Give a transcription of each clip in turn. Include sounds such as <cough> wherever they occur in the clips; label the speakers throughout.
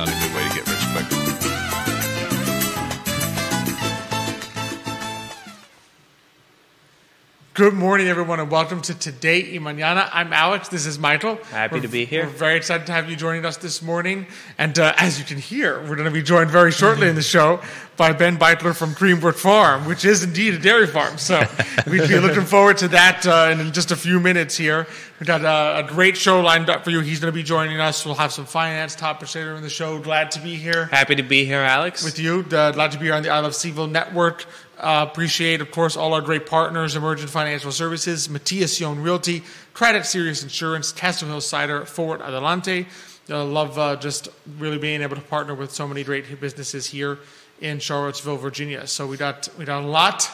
Speaker 1: not a good way to get rich quick.
Speaker 2: Good morning, everyone, and welcome to Today y Mañana. I'm Alex. This is Michael.
Speaker 3: Happy
Speaker 2: We're-
Speaker 3: to be here.
Speaker 2: We're very excited to have you joining us this morning. And uh, as you can hear, we're going to be joined very shortly in the show by Ben Beichler from Creambrook Farm, which is indeed a dairy farm. So <laughs> we'd be looking forward to that uh, in just a few minutes here. We've got uh, a great show lined up for you. He's going to be joining us. We'll have some finance topics later in the show. Glad to be here
Speaker 3: Happy to be here, Alex.
Speaker 2: with you. Uh, glad to be here on the I Love CVille Network. Uh, appreciate, of course, all our great partners, Emergent Financial Services, Matthias John Realty, Craddock Serious Insurance, Castle Hill Cider, Forward Adelante. Uh, love uh, just really being able to partner with so many great businesses here in Charlottesville, Virginia. So we got we got a lot,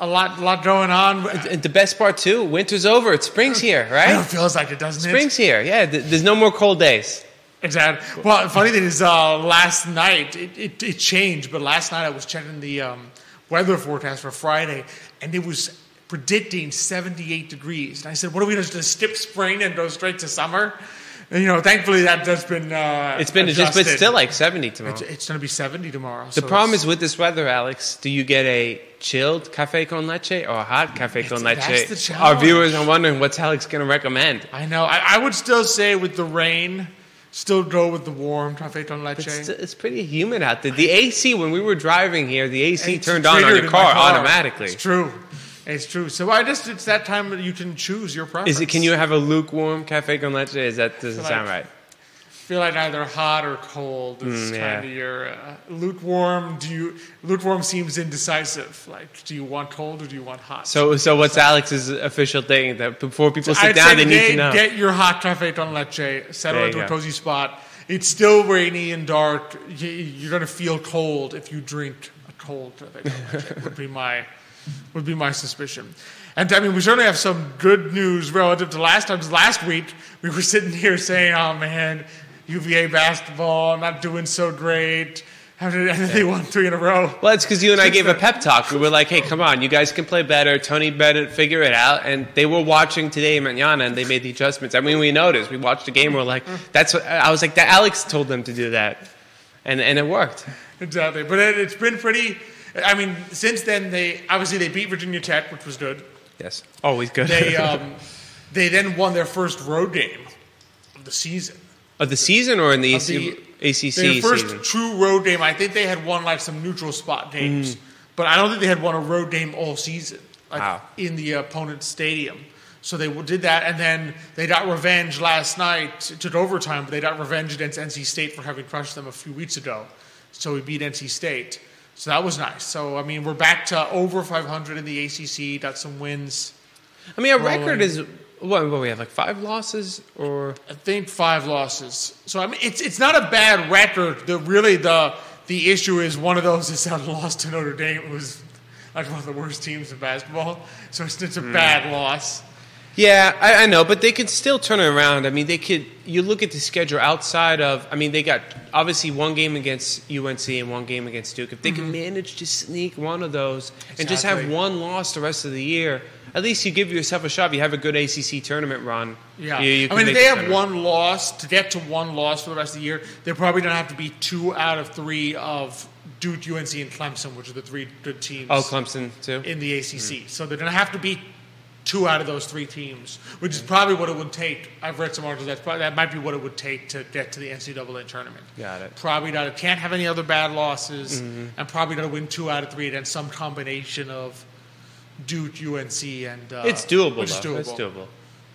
Speaker 2: a lot, lot going on.
Speaker 3: And the best part too, winter's over. It's spring's here,
Speaker 2: know it
Speaker 3: right?
Speaker 2: feels like it, doesn't it?
Speaker 3: Spring's here. Yeah, there's no more cold days.
Speaker 2: Exactly. Well, funny thing is, uh, last night it, it, it changed, but last night I was checking the um, weather forecast for Friday, and it was predicting 78 degrees. And I said, "What are we going to just skip spring and go straight to summer?" And, you know, thankfully that has been uh,
Speaker 3: It's been just, but
Speaker 2: adjusted.
Speaker 3: still like 70 tomorrow.
Speaker 2: It's, it's going to be 70 tomorrow.
Speaker 3: The problem is with this weather, Alex. Do you get a chilled cafe con leche or a hot cafe con
Speaker 2: It's-
Speaker 3: leche? Our viewers are wondering what's Alex going to recommend.
Speaker 2: I know. I, I would still say with the rain, still go with the warm café con leche.
Speaker 3: It's, it's pretty humid out there. The AC, when we were driving here, the AC
Speaker 2: It's
Speaker 3: turned on on your
Speaker 2: my
Speaker 3: car, automatically.
Speaker 2: It's true. It's true. So I just it's that time you can choose your preference.
Speaker 3: Is it? Can you have a lukewarm cafe con leche? Is that doesn't sound right?
Speaker 2: Feel like either hot or cold is
Speaker 3: Mm, yeah.
Speaker 2: kind of your uh, lukewarm. Do you lukewarm seems indecisive? Like, do you want cold or do you want hot?
Speaker 3: So, so what's Alex's official thing that before people sit
Speaker 2: I'd
Speaker 3: down, they
Speaker 2: today,
Speaker 3: need to know?
Speaker 2: get your hot cafe con leche, settle into a cozy spot. It's still rainy and dark. You- You're going to feel cold if you drink a cold cafe con leche. would be my would be my suspicion. And I mean, we certainly have some good news relative to last time. Last week we were sitting here saying, "Oh man, UVA basketball not doing so great." How did and then they won three in a row?
Speaker 3: well, it's because you and I gave a pep talk. We were like, "Hey, come on, you guys can play better. Tony better figure it out." And they were watching today Manana, and they made the adjustments. I mean, we noticed. We watched the game. We're like, "That's." What, I was like, "That Alex told them to do that," and and it worked.
Speaker 2: Exactly, but it, it's been pretty. I mean, since then they obviously they beat Virginia Tech, which was good.
Speaker 3: Yes, always good.
Speaker 2: They <laughs> um, they then won their first road game of the season.
Speaker 3: Of the season or in the,
Speaker 2: Of the-
Speaker 3: AC,
Speaker 2: Their
Speaker 3: ACC
Speaker 2: first
Speaker 3: season?
Speaker 2: true road game. I think they had won like some neutral spot games, hmm. but I don't think they had won a road game all season, like
Speaker 3: Wow.
Speaker 2: in the opponent's stadium. So they did that, and then they got revenge last night. It took overtime, but they got revenge against NC State for having crushed them a few weeks ago. So we beat NC State. So that was nice. So I mean, we're back to over 500 in the ACC. Got some wins.
Speaker 3: I mean, our
Speaker 2: rolling.
Speaker 3: record is what? What we have like five losses or
Speaker 2: I think five losses. So I mean, it's it's not a bad record. The really the the issue is one of those is that loss to Notre Dame was like one of the worst teams in basketball. So it's, it's a hmm. bad loss.
Speaker 3: Yeah, I, I know, but they could still turn it around. I mean, they could. You look at the schedule outside of. I mean, they got obviously one game against UNC and one game against Duke. If they can mm-hmm. manage to sneak one of those and just have one loss the rest of the year, at least you give yourself a shot. You have a good ACC tournament run.
Speaker 2: Yeah,
Speaker 3: you, you
Speaker 2: I mean, if they have one loss to get to one loss for the rest of the year, they're probably going to have to be two out of three of Duke, UNC, and Clemson, which are the three good teams
Speaker 3: Oh, Clemson too.
Speaker 2: in the ACC. Hmm. So they're going to have to beat two out of those three teams, which is hmm. probably what it would take. I've read some articles probably, that might be what it would take to get to the NCAA tournament.
Speaker 3: Got it.
Speaker 2: Probably not. Can't have any other bad losses, mm-hmm. and probably going to win two out of three against some combination of Duke, UNC, and uh,
Speaker 3: it's doable
Speaker 2: which
Speaker 3: though.
Speaker 2: doable.
Speaker 3: It's doable.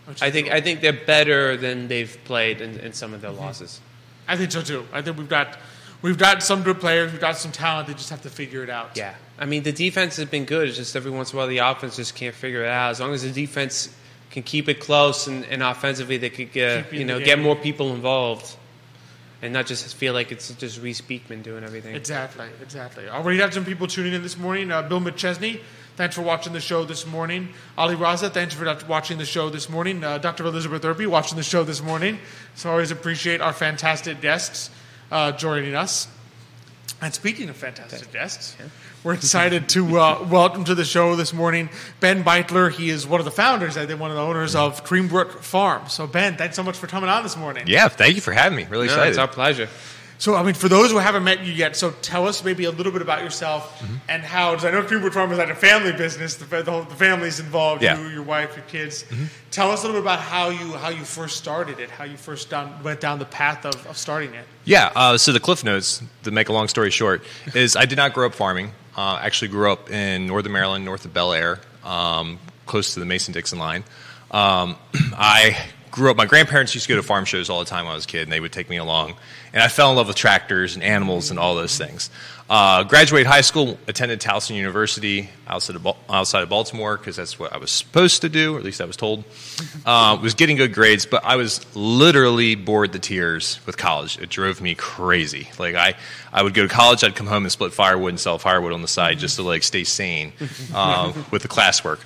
Speaker 2: Which
Speaker 3: I think
Speaker 2: doable.
Speaker 3: I think they're better than they've played in, in some of
Speaker 2: Mm-hmm.
Speaker 3: their losses.
Speaker 2: I think so too. I think we've got we've got some good players. We've got some talent. They just have to figure it out.
Speaker 3: Yeah, I mean the defense has been good. It's just every once in a while the offense just can't figure it out. As long as the defense can keep it close and, and offensively they could get
Speaker 2: you
Speaker 3: know get more people involved, and not just feel like it's just Reese Beekman doing everything.
Speaker 2: Exactly, exactly. Already have some people tuning in this morning. Uh, Bill McChesney, thanks for watching the show this morning. Ali Raza, thanks for watching the show this morning. Uh, Dr. Elizabeth Irby, watching the show this morning. So always appreciate our fantastic guests uh, joining us. And speaking of fantastic guests, we're excited to uh, welcome to the show this morning Ben Beichler. He is one of the founders, I think, one of the owners of Creambrook Farm. So, Ben, thanks so much for coming on this morning.
Speaker 1: Yeah, thank you for having me. Really
Speaker 3: No,
Speaker 1: excited.
Speaker 3: it's our pleasure.
Speaker 2: So, I mean, for those who haven't met you yet, so tell us maybe a little bit about yourself
Speaker 4: Mm-hmm.
Speaker 2: and how. Because I know Creambrook Farm is like a family business. The, the, whole, the family's involved.
Speaker 4: Yeah. Mm-hmm.
Speaker 2: You, your wife, your kids. Tell us a little bit about how you how you first started it. How you first down, went down the path of, of starting it.
Speaker 4: Yeah. Uh, so the cliff notes, to make a long story short, <laughs> is I did not grow up farming. Uh, actually, grew up in northern Maryland, north of Bel Air, um, close to the Mason Dixon line. Um, <clears throat> I grew up. My grandparents used to go to farm shows all the time when I was a kid, and they would take me along. And I fell in love with tractors and animals and all those things. Uh, graduated high school, attended Towson University outside of, outside of Baltimore because that's what I was supposed to do, or at least I was told. Uh, was getting good grades, but I was literally bored to tears with college. It drove me crazy. Like I, I would go to college, I'd come home and split firewood and sell firewood on the side just to like stay sane uh, with the classwork.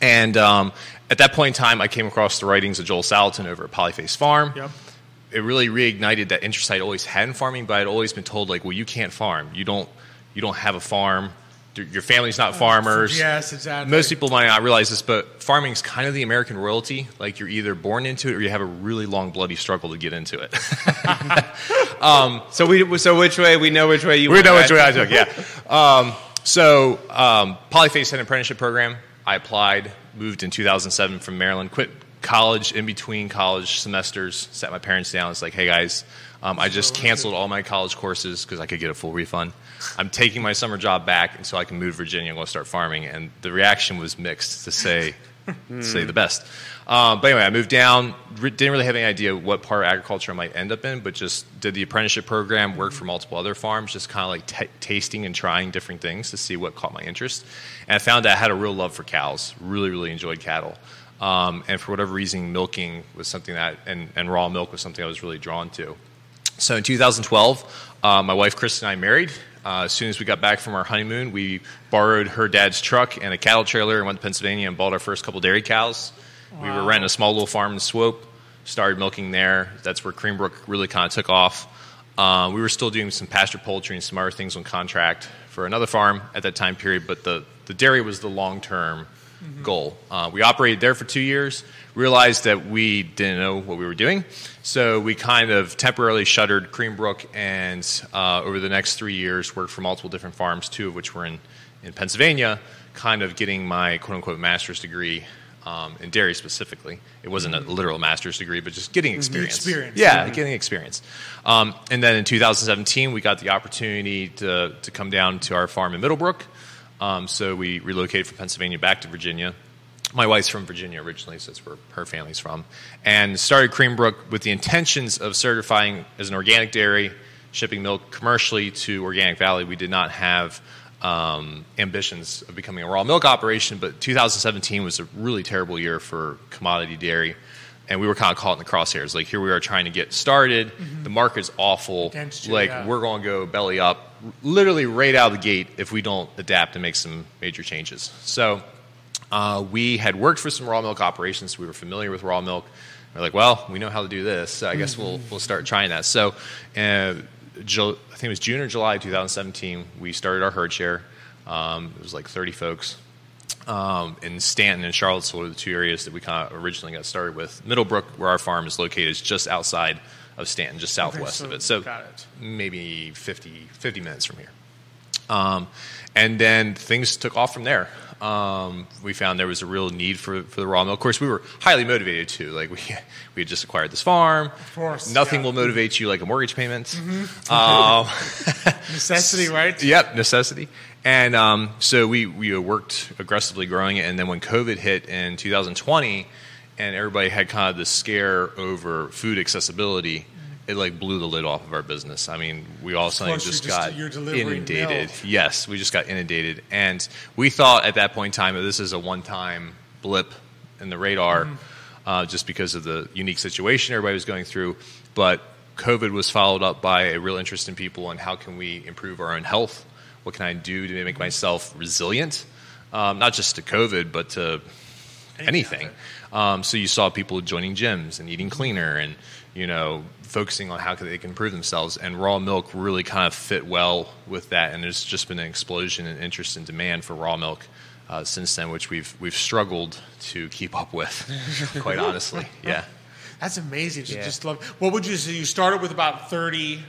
Speaker 4: And um, at that point in time, I came across the writings of Joel Salatin over at Polyface Farm
Speaker 2: Yep.
Speaker 4: it really reignited that interest I'd always had in farming, but I'd always been told like, well, you can't farm. You don't you don't have a farm. Your family's not farmers.
Speaker 2: Yes, exactly.
Speaker 4: Most people might not realize this, but farming is kind of the American royalty. Like you're either born into it or you have a really long, bloody struggle to get into it. <laughs>
Speaker 3: So we so which way we know which way you
Speaker 4: we
Speaker 3: went,
Speaker 4: know
Speaker 3: right?
Speaker 4: which way I took. Yeah. Um, so um, Polyface had an apprenticeship program. I applied, moved in 2007 from Maryland, quit college in between college semesters, sat my parents down. It's like, hey guys, um, I just canceled all my college courses because I could get a full refund. I'm taking my summer job back, and so I can move to Virginia and go start farming. And the reaction was mixed, to say, to <laughs> say the best. Um, but anyway, I moved down. Re- didn't really have any idea what part of agriculture I might end up in, but just did the apprenticeship program. Worked for multiple other farms, just kind of like t- tasting and trying different things to see what caught my interest. And I found out I had a real love for cows. Really, really enjoyed cattle. Um, and for whatever reason, milking was something that, and, and raw milk was something I was really drawn to. So in 2012, uh, my wife Chris and I married. Uh, as soon as we got back from our honeymoon, we borrowed her dad's truck and a cattle trailer and went to Pennsylvania and bought our first couple dairy cows. We were renting a small little farm in Swoope, started milking there. That's where Creambrook really kind of took off. Uh, we were still doing some pasture poultry and some other things on contract for another farm at that time period, but the, the dairy was the long term goal. Uh, we operated there for two years, realized that we didn't know what we were doing, so we kind of temporarily shuttered Creambrook and uh, over the next three years worked for multiple different farms, two of which were in, in Pennsylvania, kind of getting my quote unquote master's degree. Um, in dairy specifically, it wasn't a literal master's degree, but just getting experience.
Speaker 2: experience.
Speaker 4: Yeah, getting experience. Um, and then in 2017, we got the opportunity to, to come down to our farm in Middlebrook. Um, so we relocated from Pennsylvania back to Virginia. My wife's from Virginia originally, so that's where her family's from. And started Creambrook with the intentions of certifying as an organic dairy, shipping milk commercially to Organic Valley. We did not have um, ambitions of becoming a raw milk operation, but 2017 was a really terrible year for commodity dairy. And we were kind of caught in the crosshairs. Like here we are trying to get started. The market's awful.
Speaker 2: Against you,
Speaker 4: like
Speaker 2: yeah.
Speaker 4: we're going to go belly up, literally right out of the gate if we don't adapt and make some major changes. So uh, we had worked for some raw milk operations. We were familiar with raw milk. We're like, well, we know how to do this. So I guess we'll we'll start trying that. So, uh, Ju- I think it was June or July 2017. We started our herd share. Um, it was like 30 folks. Um, in Staunton and Charlottesville are the two areas that we kind of originally got started with. Middlebrook, where our farm is located, is just outside of Staunton, just southwest
Speaker 2: so
Speaker 4: of it. So
Speaker 2: it.
Speaker 4: maybe 50, 50 minutes from here. Um, and then things took off from there. Um, we found there was a real need for, for the raw milk. Of course, we were highly motivated too. Like we, <laughs> we had just acquired this farm. Of
Speaker 2: course,
Speaker 4: nothing
Speaker 2: yeah.
Speaker 4: will motivate you like a mortgage payment. <laughs> Um, <laughs>
Speaker 2: Necessity, right?
Speaker 4: Yep, necessity. And um, so we, we worked aggressively growing it. And then when COVID hit in 2020, and everybody had kind of this scare over food accessibility, it like blew the lid off of our business. I mean, we all suddenly just got inundated.
Speaker 2: milk.
Speaker 4: Yes, we just got inundated. And we thought at that point in time that this is a one time blip in the radar
Speaker 2: Mm-hmm.
Speaker 4: uh, just because of the unique situation everybody was going through. But COVID was followed up by a real interest in people and how can we improve our own health? What can I do to make myself resilient? Um, not just to COVID, but to anything. Um, so you saw people joining gyms and eating cleaner and, you know, focusing on how they can improve themselves. And raw milk really kind of fit well with that. And there's just been an explosion in interest and demand for raw milk uh, since then, which we've, we've struggled to keep up with, <laughs> quite honestly. Yeah.
Speaker 2: That's amazing. Just-
Speaker 3: Yeah.
Speaker 2: Just love. What would you say? You started with about thirty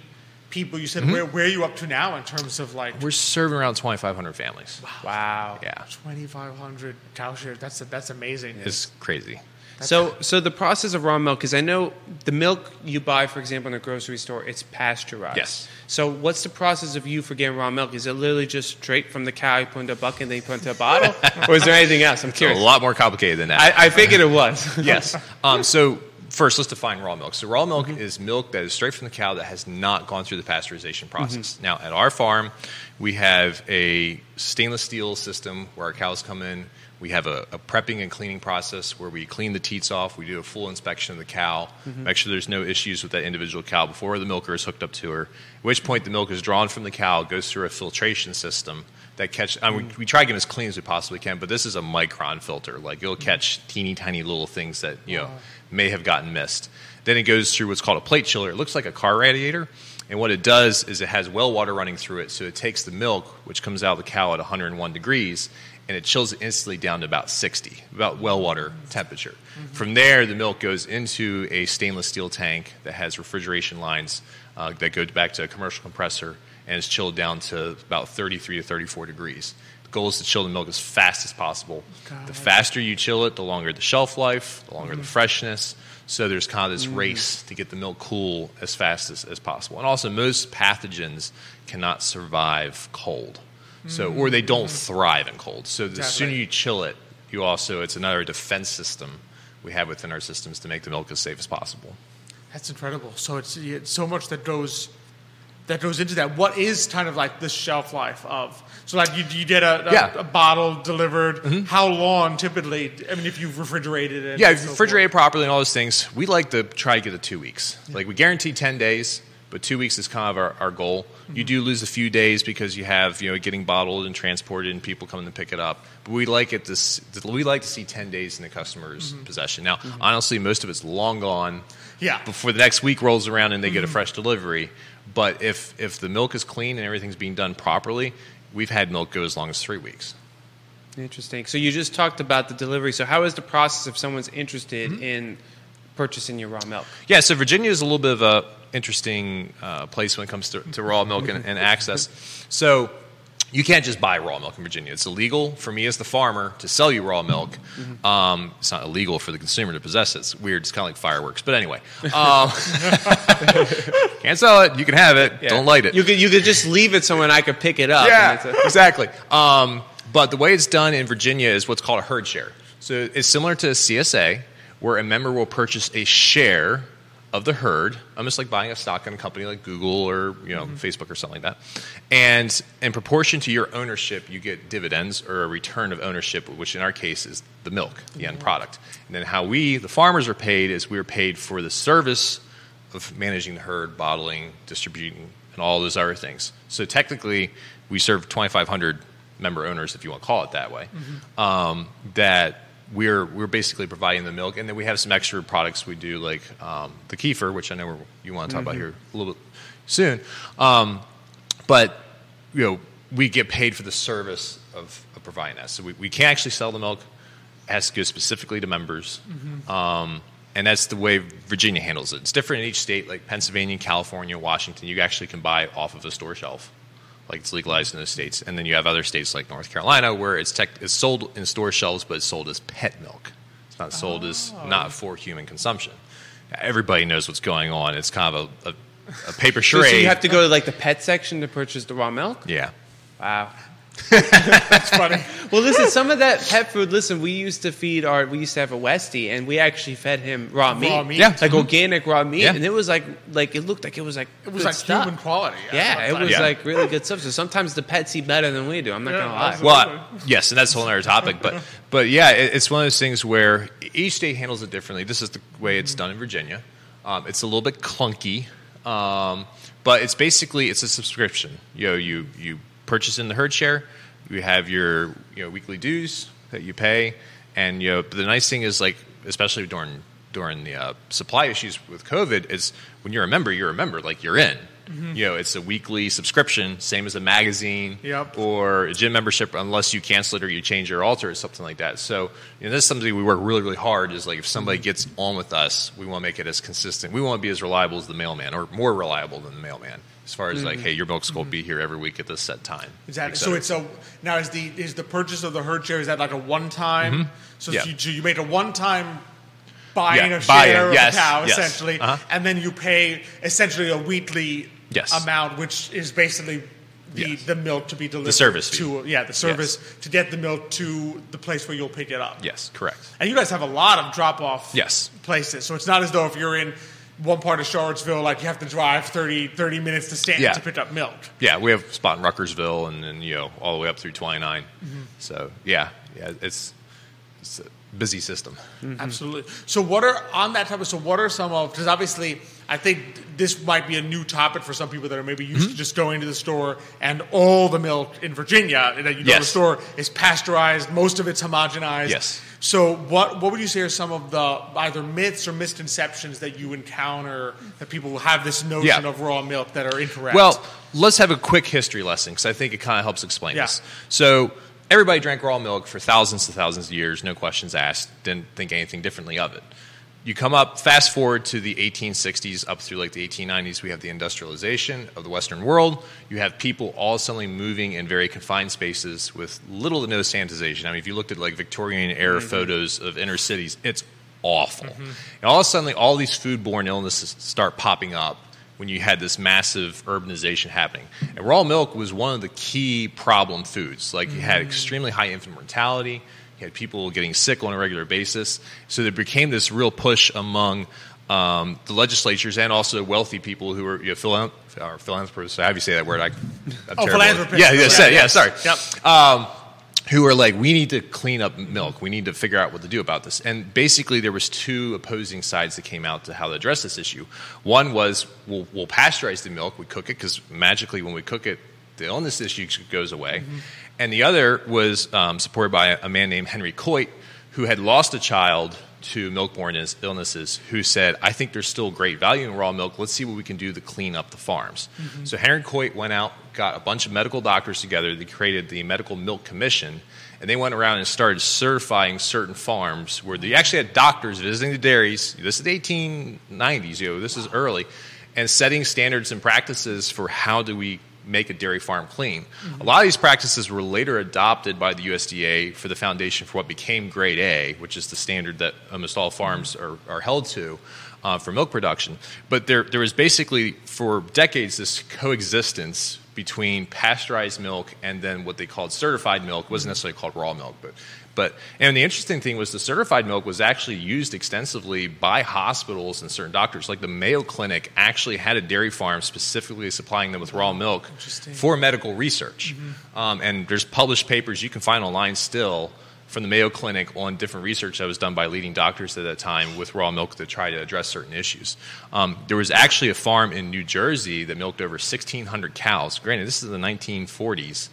Speaker 2: people. You said where where are you up to now in terms of like
Speaker 4: We're serving around 2,500 families.
Speaker 3: Wow.
Speaker 4: Yeah,
Speaker 2: twenty five hundred cow shares? That's that's amazing.
Speaker 4: it's crazy.
Speaker 3: So, so the process of raw milk, is I know the milk you buy, for example, in a grocery store, it's pasteurized.
Speaker 4: Yes.
Speaker 3: So, what's the process of you for getting raw milk? Is it literally just straight from the cow, you put into a bucket, and then you put into a bottle, or is there anything else? I'm
Speaker 4: It's a lot more complicated than that.
Speaker 3: I, I figured it was. <laughs>
Speaker 4: yes. Um, so first, let's define raw milk. So raw milk is milk that is straight from the cow that has not gone through the pasteurization process. Now, at our farm, we have a stainless steel system where our cows come in. We have a, a prepping and cleaning process where we clean the teats off. We do a full inspection of the cow, mm-hmm. make sure there's no issues with that individual cow before the milker is hooked up to her. At which point, the milk is drawn from the cow, goes through a filtration system that catch. I mean, we, mm. we try to get as clean as we possibly can, but this is a micron filter. Like it'll mm-hmm. catch teeny tiny little things that you know may have gotten missed. Then it goes through what's called a plate chiller. It looks like a car radiator, and what it does is it has well water running through it. So it takes the milk, which comes out of the cow at 101 degrees, and it chills it instantly down to about 60, about well water temperature. From there, the milk goes into a stainless steel tank that has refrigeration lines uh, that go back to a commercial compressor and is chilled down to about 33 to 34 degrees. The goal is to chill the milk as fast as possible. The faster you chill it, the longer the shelf life, the longer the freshness. So there's kind of this race to get the milk cool as fast as, as possible. And also, most pathogens cannot survive cold. So, or they don't thrive in cold. So the
Speaker 2: Exactly.
Speaker 4: sooner you chill it, you also it's another defense system we have within our systems to make the milk as safe as possible.
Speaker 2: That's incredible. So it's, it's so much that goes that goes into that. What is kind of like the shelf life of? So like you, you get a, a,
Speaker 4: Yeah. Mm-hmm.
Speaker 2: a bottle delivered. How long typically? I mean, if you've refrigerated it.
Speaker 4: Yeah, if you
Speaker 2: so
Speaker 4: refrigerate it
Speaker 2: forth.
Speaker 4: properly and all those things, we like to try to get it two weeks. Like we guarantee ten days, but two weeks is kind of our, our goal. You do lose a few days because you have you know getting bottled and transported and people coming to pick it up. But we like it this we like to see ten days in the customer's mm-hmm. possession. Now, mm-hmm. honestly, most of it's long gone.
Speaker 2: Yeah.
Speaker 4: Before the next week rolls around and they get a mm-hmm. fresh delivery. But if if the milk is clean and everything's being done properly, we've had milk go as long as three weeks.
Speaker 3: Interesting. So you just talked about the delivery. So how is the process if someone's interested
Speaker 4: Mm-hmm.
Speaker 3: in purchasing your raw milk?
Speaker 4: Yeah, so Virginia is a little bit of a interesting uh, place when it comes to, to raw milk and, and access. So you can't just buy raw milk in Virginia. It's illegal for me as the farmer to sell you raw milk. Um, it's not illegal for the consumer to possess it. It's weird. It's kind of like fireworks. But anyway, um, <laughs> can't sell it. You can have it.
Speaker 3: Yeah.
Speaker 4: Don't light it.
Speaker 3: You could you could just leave it somewhere and I could pick it up.
Speaker 4: Yeah,
Speaker 3: a-
Speaker 4: exactly. Um, but the way it's done in Virginia is what's called a herd share. So it's similar to a CSA, where a member will purchase a share of the herd, almost like buying a stock in a company like Google or you know mm-hmm. Facebook or something like that. And in proportion to your ownership, you get dividends or a return of ownership, which in our case is the milk, the end mm-hmm. product. And then how we, the farmers, are paid is we're paid for the service of managing the herd, bottling, distributing, and all those other things. So technically, we serve 2,500 member owners, if you want to call it that way. Mm-hmm. Um, that we're we're basically providing the milk, and then we have some extra products we do, like um, the kefir, which I know we're, you want to talk about here a little bit soon. Um, but you know, we get paid for the service of, of providing that. So we, we can't actually sell the milk. It has to go specifically to members. Um, and that's the way Virginia handles it. It's different in each state, like Pennsylvania, California, Washington. You actually can buy off of a store shelf, like it's legalized in those states. And then you have other states like North Carolina where it's, tech, it's sold in store shelves, but it's sold as pet milk. It's not sold as oh. not for human consumption. Everybody knows what's going on. It's kind of a, a, a paper
Speaker 3: So,
Speaker 4: charade.
Speaker 3: so you have to go to like the pet section to purchase the raw milk.
Speaker 4: yeah.
Speaker 3: Wow.
Speaker 2: That's funny. <laughs>
Speaker 3: Well, listen, some of that pet food. Listen, we used to feed our. We used to have a Westie, and we actually fed him raw meat.
Speaker 2: Raw meat.
Speaker 4: Yeah.
Speaker 3: like organic raw meat,
Speaker 4: Yeah.
Speaker 3: and it was like like it looked like it was like
Speaker 2: It was
Speaker 3: good
Speaker 2: like
Speaker 3: stuff.
Speaker 2: human quality.
Speaker 3: Yeah, it was
Speaker 4: Yeah.
Speaker 3: like really good stuff. So sometimes the pets eat better than we do. I'm not
Speaker 2: Yeah,
Speaker 3: gonna lie.
Speaker 2: absolutely.
Speaker 4: Well, yes, and that's a whole other topic. But, but yeah, it, it's one of those things where each state handles it differently. This is the way it's done in Virginia. Um, it's a little bit clunky, um, but it's basically it's a subscription. You know, you you purchase in the herd share. You have your you know weekly dues that you pay, and you know. But the nice thing is like, especially during during the uh, supply issues with COVID, is when you're a member, you're a member. Like you're in. You know, it's a weekly subscription, same as a magazine
Speaker 2: Yep.
Speaker 4: or a gym membership unless you cancel it or you change your alter or something like that. So you know, this is something we work really, really hard is like if somebody gets on with us, we want to make it as consistent. We want to be as reliable as the mailman or more reliable than the mailman. As far as like, mm-hmm. hey, your milk's going to be here every week at this set time.
Speaker 2: Exactly. So it's a now is the is the purchase of the herd share is that like a one time? Mm-hmm. So
Speaker 4: Yeah.
Speaker 2: you, you made a one time buying
Speaker 4: Yeah,
Speaker 2: of
Speaker 4: buy-in,
Speaker 2: share of
Speaker 4: yes,
Speaker 2: a cow
Speaker 4: yes.
Speaker 2: essentially,
Speaker 4: Uh-huh.
Speaker 2: and then you pay essentially a weekly
Speaker 4: Yes.
Speaker 2: amount, which is basically. The,
Speaker 4: Yes.
Speaker 2: the milk to be delivered The
Speaker 4: service fee.
Speaker 2: yeah the service to get the milk to the place where you'll pick it up
Speaker 4: yes, correct.
Speaker 2: and you guys have a lot of drop off
Speaker 4: Yes.
Speaker 2: places so it's not as though if you're in one part of Charlottesville like you have to drive 30, 30 minutes to Staunton
Speaker 4: Yeah.
Speaker 2: to pick up milk
Speaker 4: Yeah, we have a spot in Ruckersville and then you know all the way up through 29.
Speaker 2: Mm-hmm.
Speaker 4: So yeah, yeah, it's it's a busy system.
Speaker 2: Absolutely. So, what are on that topic? So, what are some of? Because obviously, I think this might be a new topic for some people that are maybe used
Speaker 4: Mm-hmm.
Speaker 2: to just going to the store and all the milk in Virginia that you go to the store is pasteurized. Most of it's homogenized.
Speaker 4: Yes.
Speaker 2: So, what what would you say are some of the either myths or misconceptions that you encounter that people have this notion
Speaker 4: Yeah.
Speaker 2: of raw milk that are incorrect?
Speaker 4: Well, let's have a quick history lesson because I think it kind of helps explain
Speaker 2: Yeah.
Speaker 4: this. So everybody drank raw milk for thousands and thousands of years, no questions asked. Didn't think anything differently of it. You come up, fast forward to the 1860s up through like the 1890s, we have the industrialization of the Western world. You have people all suddenly moving in very confined spaces with little to no sanitization. I mean, if you looked at like Victorian era mm-hmm. photos of inner cities, it's awful. Mm-hmm. And all of a sudden, all these foodborne illnesses start popping up when you had this massive urbanization happening. And raw milk was one of the key problem foods. Like you had mm-hmm. extremely high infant mortality, you had people getting sick on a regular basis. So there became this real push among um, the legislatures and also wealthy people who were you know, philan- or philanthropists. How do you say that word? I, I'm
Speaker 2: Oh, philanthropists.
Speaker 4: Yeah, yeah, yeah,
Speaker 2: Yes.
Speaker 4: sorry
Speaker 2: Yep.
Speaker 4: um, who are like, we need to clean up milk. We need to figure out what to do about this. And basically, there was two opposing sides that came out to how to address this issue. One was we'll, we'll pasteurize the milk, we cook it because magically, when we cook it, the illness issue goes away. And the other was um, supported by a man named Henry Coit, who had lost a child to milk-borne illnesses, who said, "I think there's still great value in raw milk. Let's see what we can do to clean up the farms." So Henry Coit went out, got a bunch of medical doctors together. They created the Medical Milk Commission, and they went around and started certifying certain farms where they actually had doctors visiting the dairies. This is the 1890s, you know, this is early, and setting standards and practices for how do we make a dairy farm clean. A lot of these practices were later adopted by the USDA for the foundation for what became Grade A, which is the standard that almost all farms are, are held to uh, for milk production. But there, there was basically, for decades, this coexistence between pasteurized milk and then what they called certified milk. Wasn't necessarily called raw milk, but but and the interesting thing was the certified milk was actually used extensively by hospitals and certain doctors. Like the Mayo Clinic actually had a dairy farm specifically supplying them with raw milk for medical research. Um, and there's published papers you can find online still from the Mayo Clinic on different research that was done by leading doctors at that time with raw milk to try to address certain issues. Um, there was actually a farm in New Jersey that milked over 1,600 cows. Granted, this is the 1940s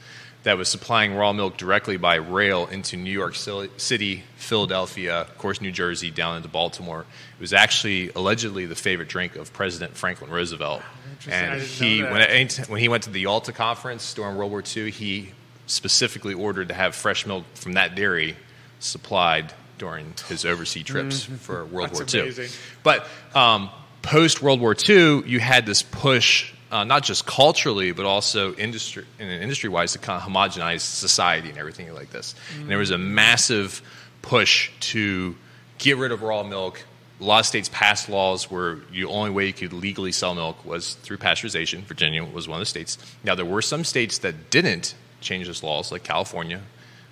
Speaker 4: that was supplying raw milk directly by rail into New York City, Philadelphia, of course, New Jersey, down into Baltimore. It was actually allegedly the favorite drink of President Franklin Roosevelt. And he, when,
Speaker 2: that.
Speaker 4: any t- when he went to the Yalta Conference during World War II, he specifically ordered to have fresh milk from that dairy supplied during his overseas trips for World
Speaker 2: Mm-hmm. That's
Speaker 4: War II.
Speaker 2: amazing.
Speaker 4: But um, post World War II, you had this push, uh, not just culturally, but also industry, industry wise, to kind of homogenize society and everything like this. And there was a massive push to get rid of raw milk. A lot of states passed laws where the only way you could legally sell milk was through pasteurization. Virginia was one of the states. Now, there were some states that didn't change those laws, like California.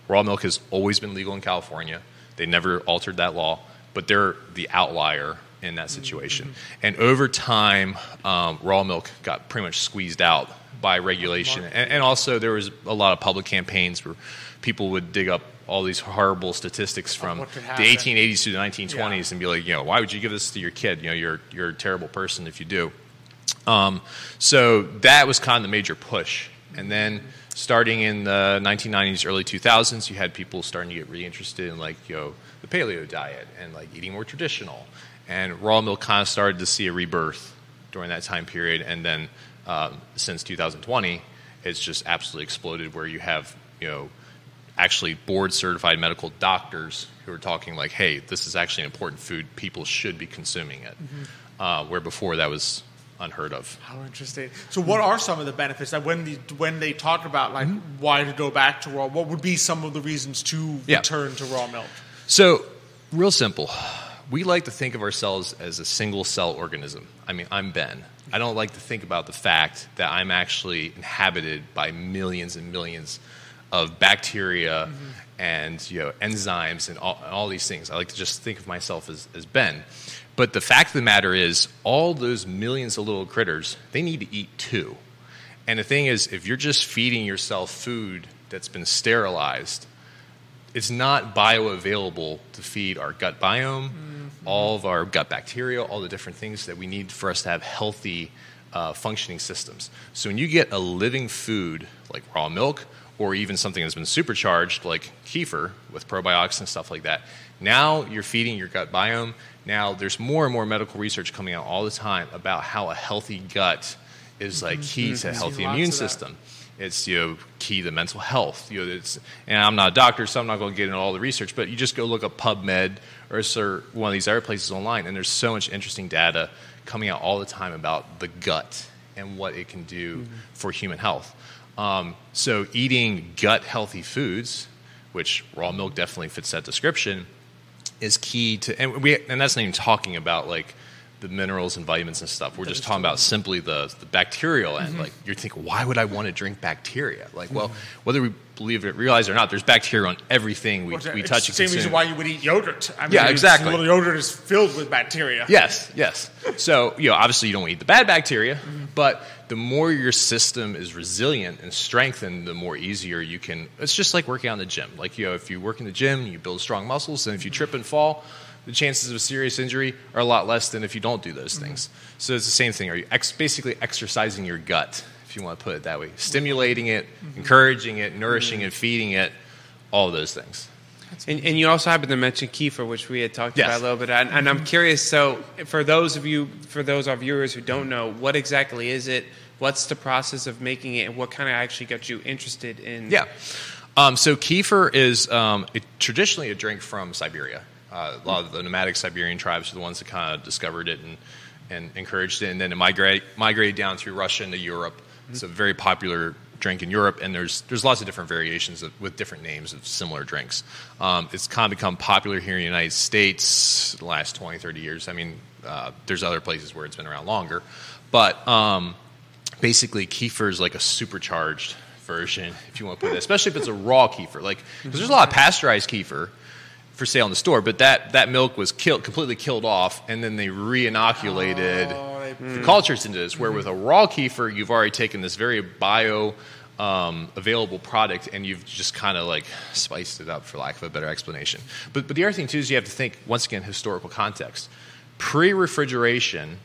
Speaker 4: Raw milk has always been legal in California. They never altered that law, but they're the outlier in that situation. And over time, um, raw milk got pretty much squeezed out by regulation. And, and also, there was a lot of public campaigns where people would dig up all these horrible statistics from the 1880s to the 1920s
Speaker 2: Yeah.
Speaker 4: and be like, you know, why would you give this to your kid? You know, you're, you're a terrible person if you do. Um, so that was kind of the major push. And then starting in the 1990s, early 2000s, you had people starting to get really interested in like, you know, the paleo diet and like eating more traditional. And raw milk kind of started to see a rebirth during that time period. And then um, since 2020, it's just absolutely exploded where you have, you know, actually board certified medical doctors who are talking like, hey, this is actually an important food. People should be consuming it. Uh, where before that was unheard of.
Speaker 2: How interesting. So, what are some of the benefits that when the, when they talk about like why to go back to raw? What would be some of the reasons to
Speaker 4: Yeah.
Speaker 2: return to raw milk?
Speaker 4: So, real simple. We like to think of ourselves as a single cell organism. I mean, I'm Ben. I don't like to think about the fact that I'm actually inhabited by millions and millions of bacteria mm-hmm. and you know enzymes and all, all these things. I like to just think of myself as, as Ben. But the fact of the matter is, all those millions of little critters, they need to eat too. And the thing is, if you're just feeding yourself food that's been sterilized, it's not bioavailable to feed our gut biome, mm-hmm. All of our gut bacteria, all the different things that we need for us to have healthy uh, functioning systems. So when you get a living food like raw milk, or even something that's been supercharged like kefir with probiotics and stuff like that, now you're feeding your gut biome. Now there's more and more medical research coming out all the time about how a healthy gut is like key to a healthy immune system. It's you know key to mental health. You know, it's, and I'm not a doctor, so I'm not going to get into all the research. But you just go look up PubMed or one of these other places online, and there's so much interesting data coming out all the time about the gut and what it can do for human health. Um, so eating gut healthy foods, which raw milk definitely fits that description, is key to and we and that's not even talking about like the minerals and vitamins and stuff. We're just talking about simply the, the bacterial
Speaker 2: Mm-hmm.
Speaker 4: end. Like you're thinking, why would I want to drink bacteria? Like, well, whether we believe it, realize it or not, there's bacteria on everything we,
Speaker 2: that?
Speaker 4: we
Speaker 2: It's
Speaker 4: touch
Speaker 2: the
Speaker 4: and
Speaker 2: same reason why you would eat yogurt. I mean,
Speaker 4: Yeah, exactly.
Speaker 2: Little yogurt is filled with bacteria.
Speaker 4: Yes, yes. <laughs> So, you know, obviously you don't eat the bad bacteria,
Speaker 2: Mm-hmm.
Speaker 4: but the more your system is resilient and strengthened, the more easier you can. It's just like working out in the gym. Like, you know, if you work in the gym, you build strong muscles, and if you trip and fall, the chances of a serious injury are a lot less than if you don't do those
Speaker 2: Mm-hmm.
Speaker 4: things. So it's the same thing. Are you ex- basically exercising your gut, if you want to put it that way? Stimulating it,
Speaker 2: Mm-hmm.
Speaker 4: encouraging it, nourishing it, feeding it, all those things.
Speaker 3: And, and you also happened to mention kefir, which we had talked
Speaker 4: Yes.
Speaker 3: about a little bit. And, and I'm curious. So, for those of you, for those of our viewers who don't know, what exactly is it? What's the process of making it, and what kind of actually got you interested in?
Speaker 4: Yeah. Um, so kefir is um, it, traditionally a drink from Siberia. Uh, a lot of the nomadic Siberian tribes are the ones that kind of discovered it and, and encouraged it, and then it migrate, migrated down through Russia into Europe. It's a very popular drink in Europe, and there's there's lots of different variations of, with different names of similar drinks. Um, it's kind of become popular here in the United States the last 20, 30 years. I mean, uh, there's other places where it's been around longer, but um, basically kefir is like a supercharged version, if you want to put it, especially if it's a raw kefir. Like, because there's a lot of pasteurized kefir for sale in the store, but that, that milk was killed, completely killed off, and then they re-inoculated the cultures into this. Where with a raw kefir, you've already taken this very bio um, available product and you've just kind of like spiced it up, for lack of a better explanation. But but the other thing too is you have to think once again historical context. Pre-refrigeration,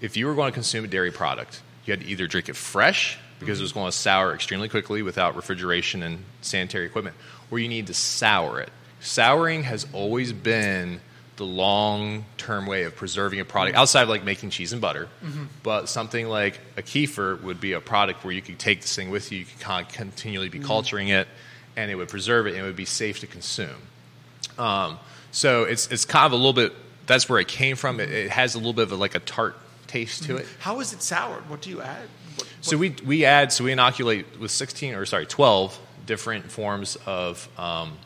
Speaker 4: if you were going to consume a dairy product, you had to either drink it fresh because it was going to sour extremely quickly without refrigeration and sanitary equipment, or you need to sour it. Souring has always been the long term way of preserving a product outside of like making cheese and butter. But something like a kefir would be a product where you could take this thing with you, you could kind of continually be culturing it, and it would preserve it and it would be safe to consume. Um, so it's, it's kind of a little bit, that's where it came from. It, it has a little bit of a, like a tart taste to it.
Speaker 2: How is it soured? What do you add? What,
Speaker 4: So we, we add, so we inoculate with 16, or sorry, 12 different forms of, um,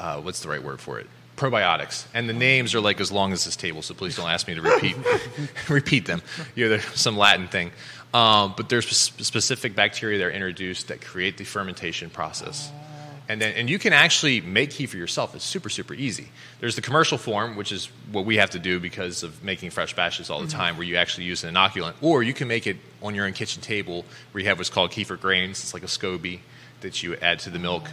Speaker 4: uh, what's the right word for it? Probiotics. And the names are like as long as this table, so please don't ask me to repeat, <laughs> repeat them. You know, there's some Latin thing. Um, but there's sp- specific bacteria that are introduced that create the fermentation process. And then, and you can actually make kefir yourself. It's super, super easy. There's the commercial form, which is what we have to do because of making fresh batches all the time, where you actually use an inoculant. Or you can make it on your own kitchen table, where you have what's called kefir grains. It's like a SCOBY that you add to the milk,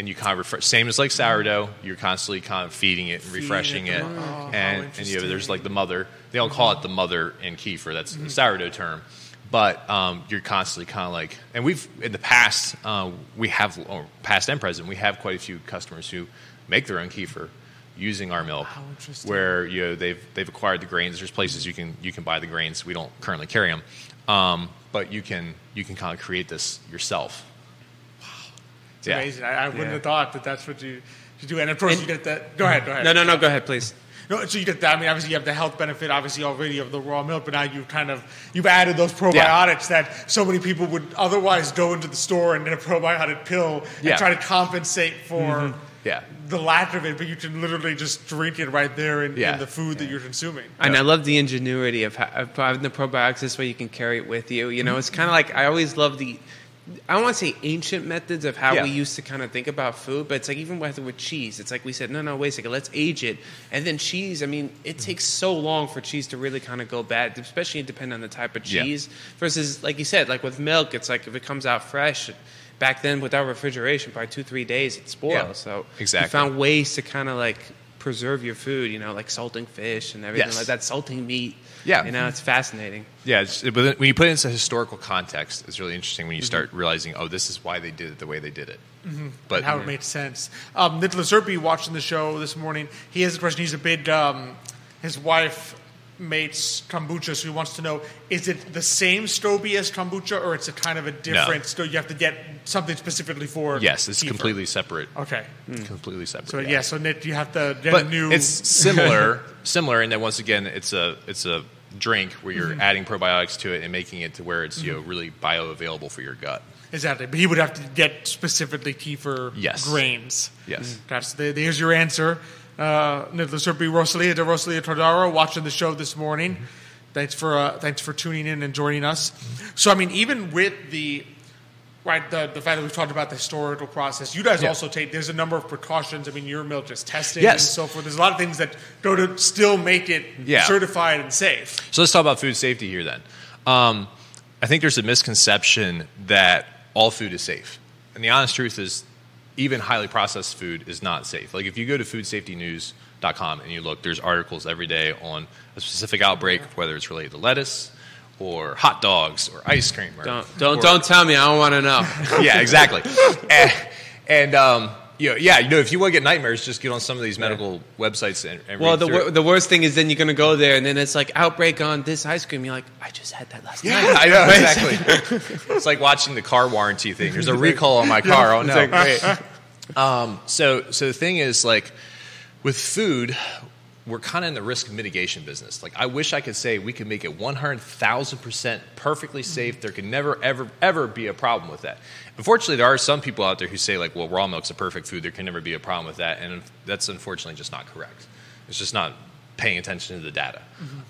Speaker 4: and you kind of refresh. Same as like sourdough. You're constantly kind of feeding it and refreshing
Speaker 2: it. Oh,
Speaker 4: and and you know, there's like the mother. They don't call it the mother in kefir. That's the sourdough term. But um, you're constantly kind of like, and we've in the past, uh, we have or past and present, we have quite a few customers who make their own kefir using our milk. Where you know they've they've acquired the grains. There's places you can you can buy the grains. We don't currently carry them, um, but you can you can kind of create this yourself.
Speaker 2: It's amazing. I, I wouldn't have thought that that's what you, you do. And of course,
Speaker 3: And-
Speaker 2: you get that. Go ahead. Go ahead.
Speaker 3: No, no, no. Go ahead, please.
Speaker 2: No, so you get that. I mean, obviously you have the health benefit, obviously already of the raw milk, but now you've kind of you've added those probiotics that so many people would otherwise go into the store and get a probiotic pill
Speaker 4: Yeah.
Speaker 2: and try to compensate for mm-hmm.
Speaker 4: Yeah.
Speaker 2: the lack of it, but you can literally just drink it right there in,
Speaker 4: Yeah.
Speaker 2: in the food that you're consuming.
Speaker 3: And I love the ingenuity of, of having the probiotics this way you can carry it with you. You know, it's kind of like I always love the. I don't want to say ancient methods of how
Speaker 4: Yeah.
Speaker 3: we used to kind of think about food, but it's like even with, with cheese, it's like we said, no, no, wait a second, let's age it. And then cheese, I mean, it mm. takes so long for cheese to really kind of go bad, especially depending on the type of
Speaker 4: Yeah.
Speaker 3: cheese. Versus, like you said, like with milk, it's like if it comes out fresh, back then without refrigeration, probably two, three days, it spoils.
Speaker 4: Yeah,
Speaker 3: So
Speaker 4: exactly.
Speaker 3: we found ways to kind of like preserve your food, you know, like salting fish and everything
Speaker 4: Yes.
Speaker 3: like that, salting meat.
Speaker 4: Yeah.
Speaker 3: You know, it's fascinating.
Speaker 4: Yeah, it's, but when you put it into historical context, it's really interesting when you start realizing, oh, this is why they did it the way they did it. But
Speaker 2: and how it made sense. Um, Nicholas Serpi watching the show this morning. He has a question. He's a big. Um, his wife makes kombucha, so he wants to know: is it the same SCOBY as kombucha, or it's a kind of a different? So you have to get something specifically for.
Speaker 4: yes, it's
Speaker 2: kefir?
Speaker 4: completely separate.
Speaker 2: Okay.
Speaker 4: Completely separate.
Speaker 2: So
Speaker 4: yeah.
Speaker 2: yeah. so Nick, you have to get
Speaker 4: but
Speaker 2: a new.
Speaker 4: it's similar, <laughs> similar, and then once again, it's a it's a drink where you're
Speaker 2: Mm-hmm.
Speaker 4: adding probiotics to it and making it to where it's you know really bioavailable for your gut.
Speaker 2: exactly, but he would have to get specifically kefir
Speaker 4: Yes.
Speaker 2: grains.
Speaker 4: Yes.
Speaker 2: That's the, there's your answer. Uh, Nicholas Serpi, Rosalia de Rosalia Tordaro, watching the show this morning. Thanks for uh, thanks for tuning in and joining us. So I mean, even with the right the, the fact that we've talked about the historical process, you guys
Speaker 4: Yeah.
Speaker 2: also take there's a number of precautions. I mean, your milk is tested
Speaker 4: Yes.
Speaker 2: and so forth. There's a lot of things that go to still make it
Speaker 4: Yeah.
Speaker 2: certified and safe.
Speaker 4: So let's talk about food safety here then. Um, I think there's a misconception that all food is safe. And the honest truth is, even highly processed food is not safe. Like if you go to foodsafetynews.com and you look, there's articles every day on a specific outbreak, whether it's related to lettuce or hot dogs or ice cream. Or,
Speaker 3: Don't don't
Speaker 4: or-
Speaker 3: don't tell me. I don't want to know. <laughs>
Speaker 4: yeah, exactly. and and um, you know, yeah, you know, if you want to get nightmares, just get on some of these medical websites and, and
Speaker 3: well,
Speaker 4: read
Speaker 3: the the worst thing is then you're gonna go there and then it's like outbreak on this ice cream. You're like, I just had that last night.
Speaker 4: I know <laughs> exactly. it's like watching the car warranty thing. There's a recall on my <laughs> car. Oh no! Um, so, so the thing is, like, with food, we're kind of in the risk mitigation business. Like, I wish I could say we could make it 100,000% perfectly safe. There can never, ever, ever be a problem with that. Unfortunately, there are some people out there who say, like, well, raw milk's a perfect food. There can never be a problem with that. And that's unfortunately just not correct. It's just not paying attention to the data.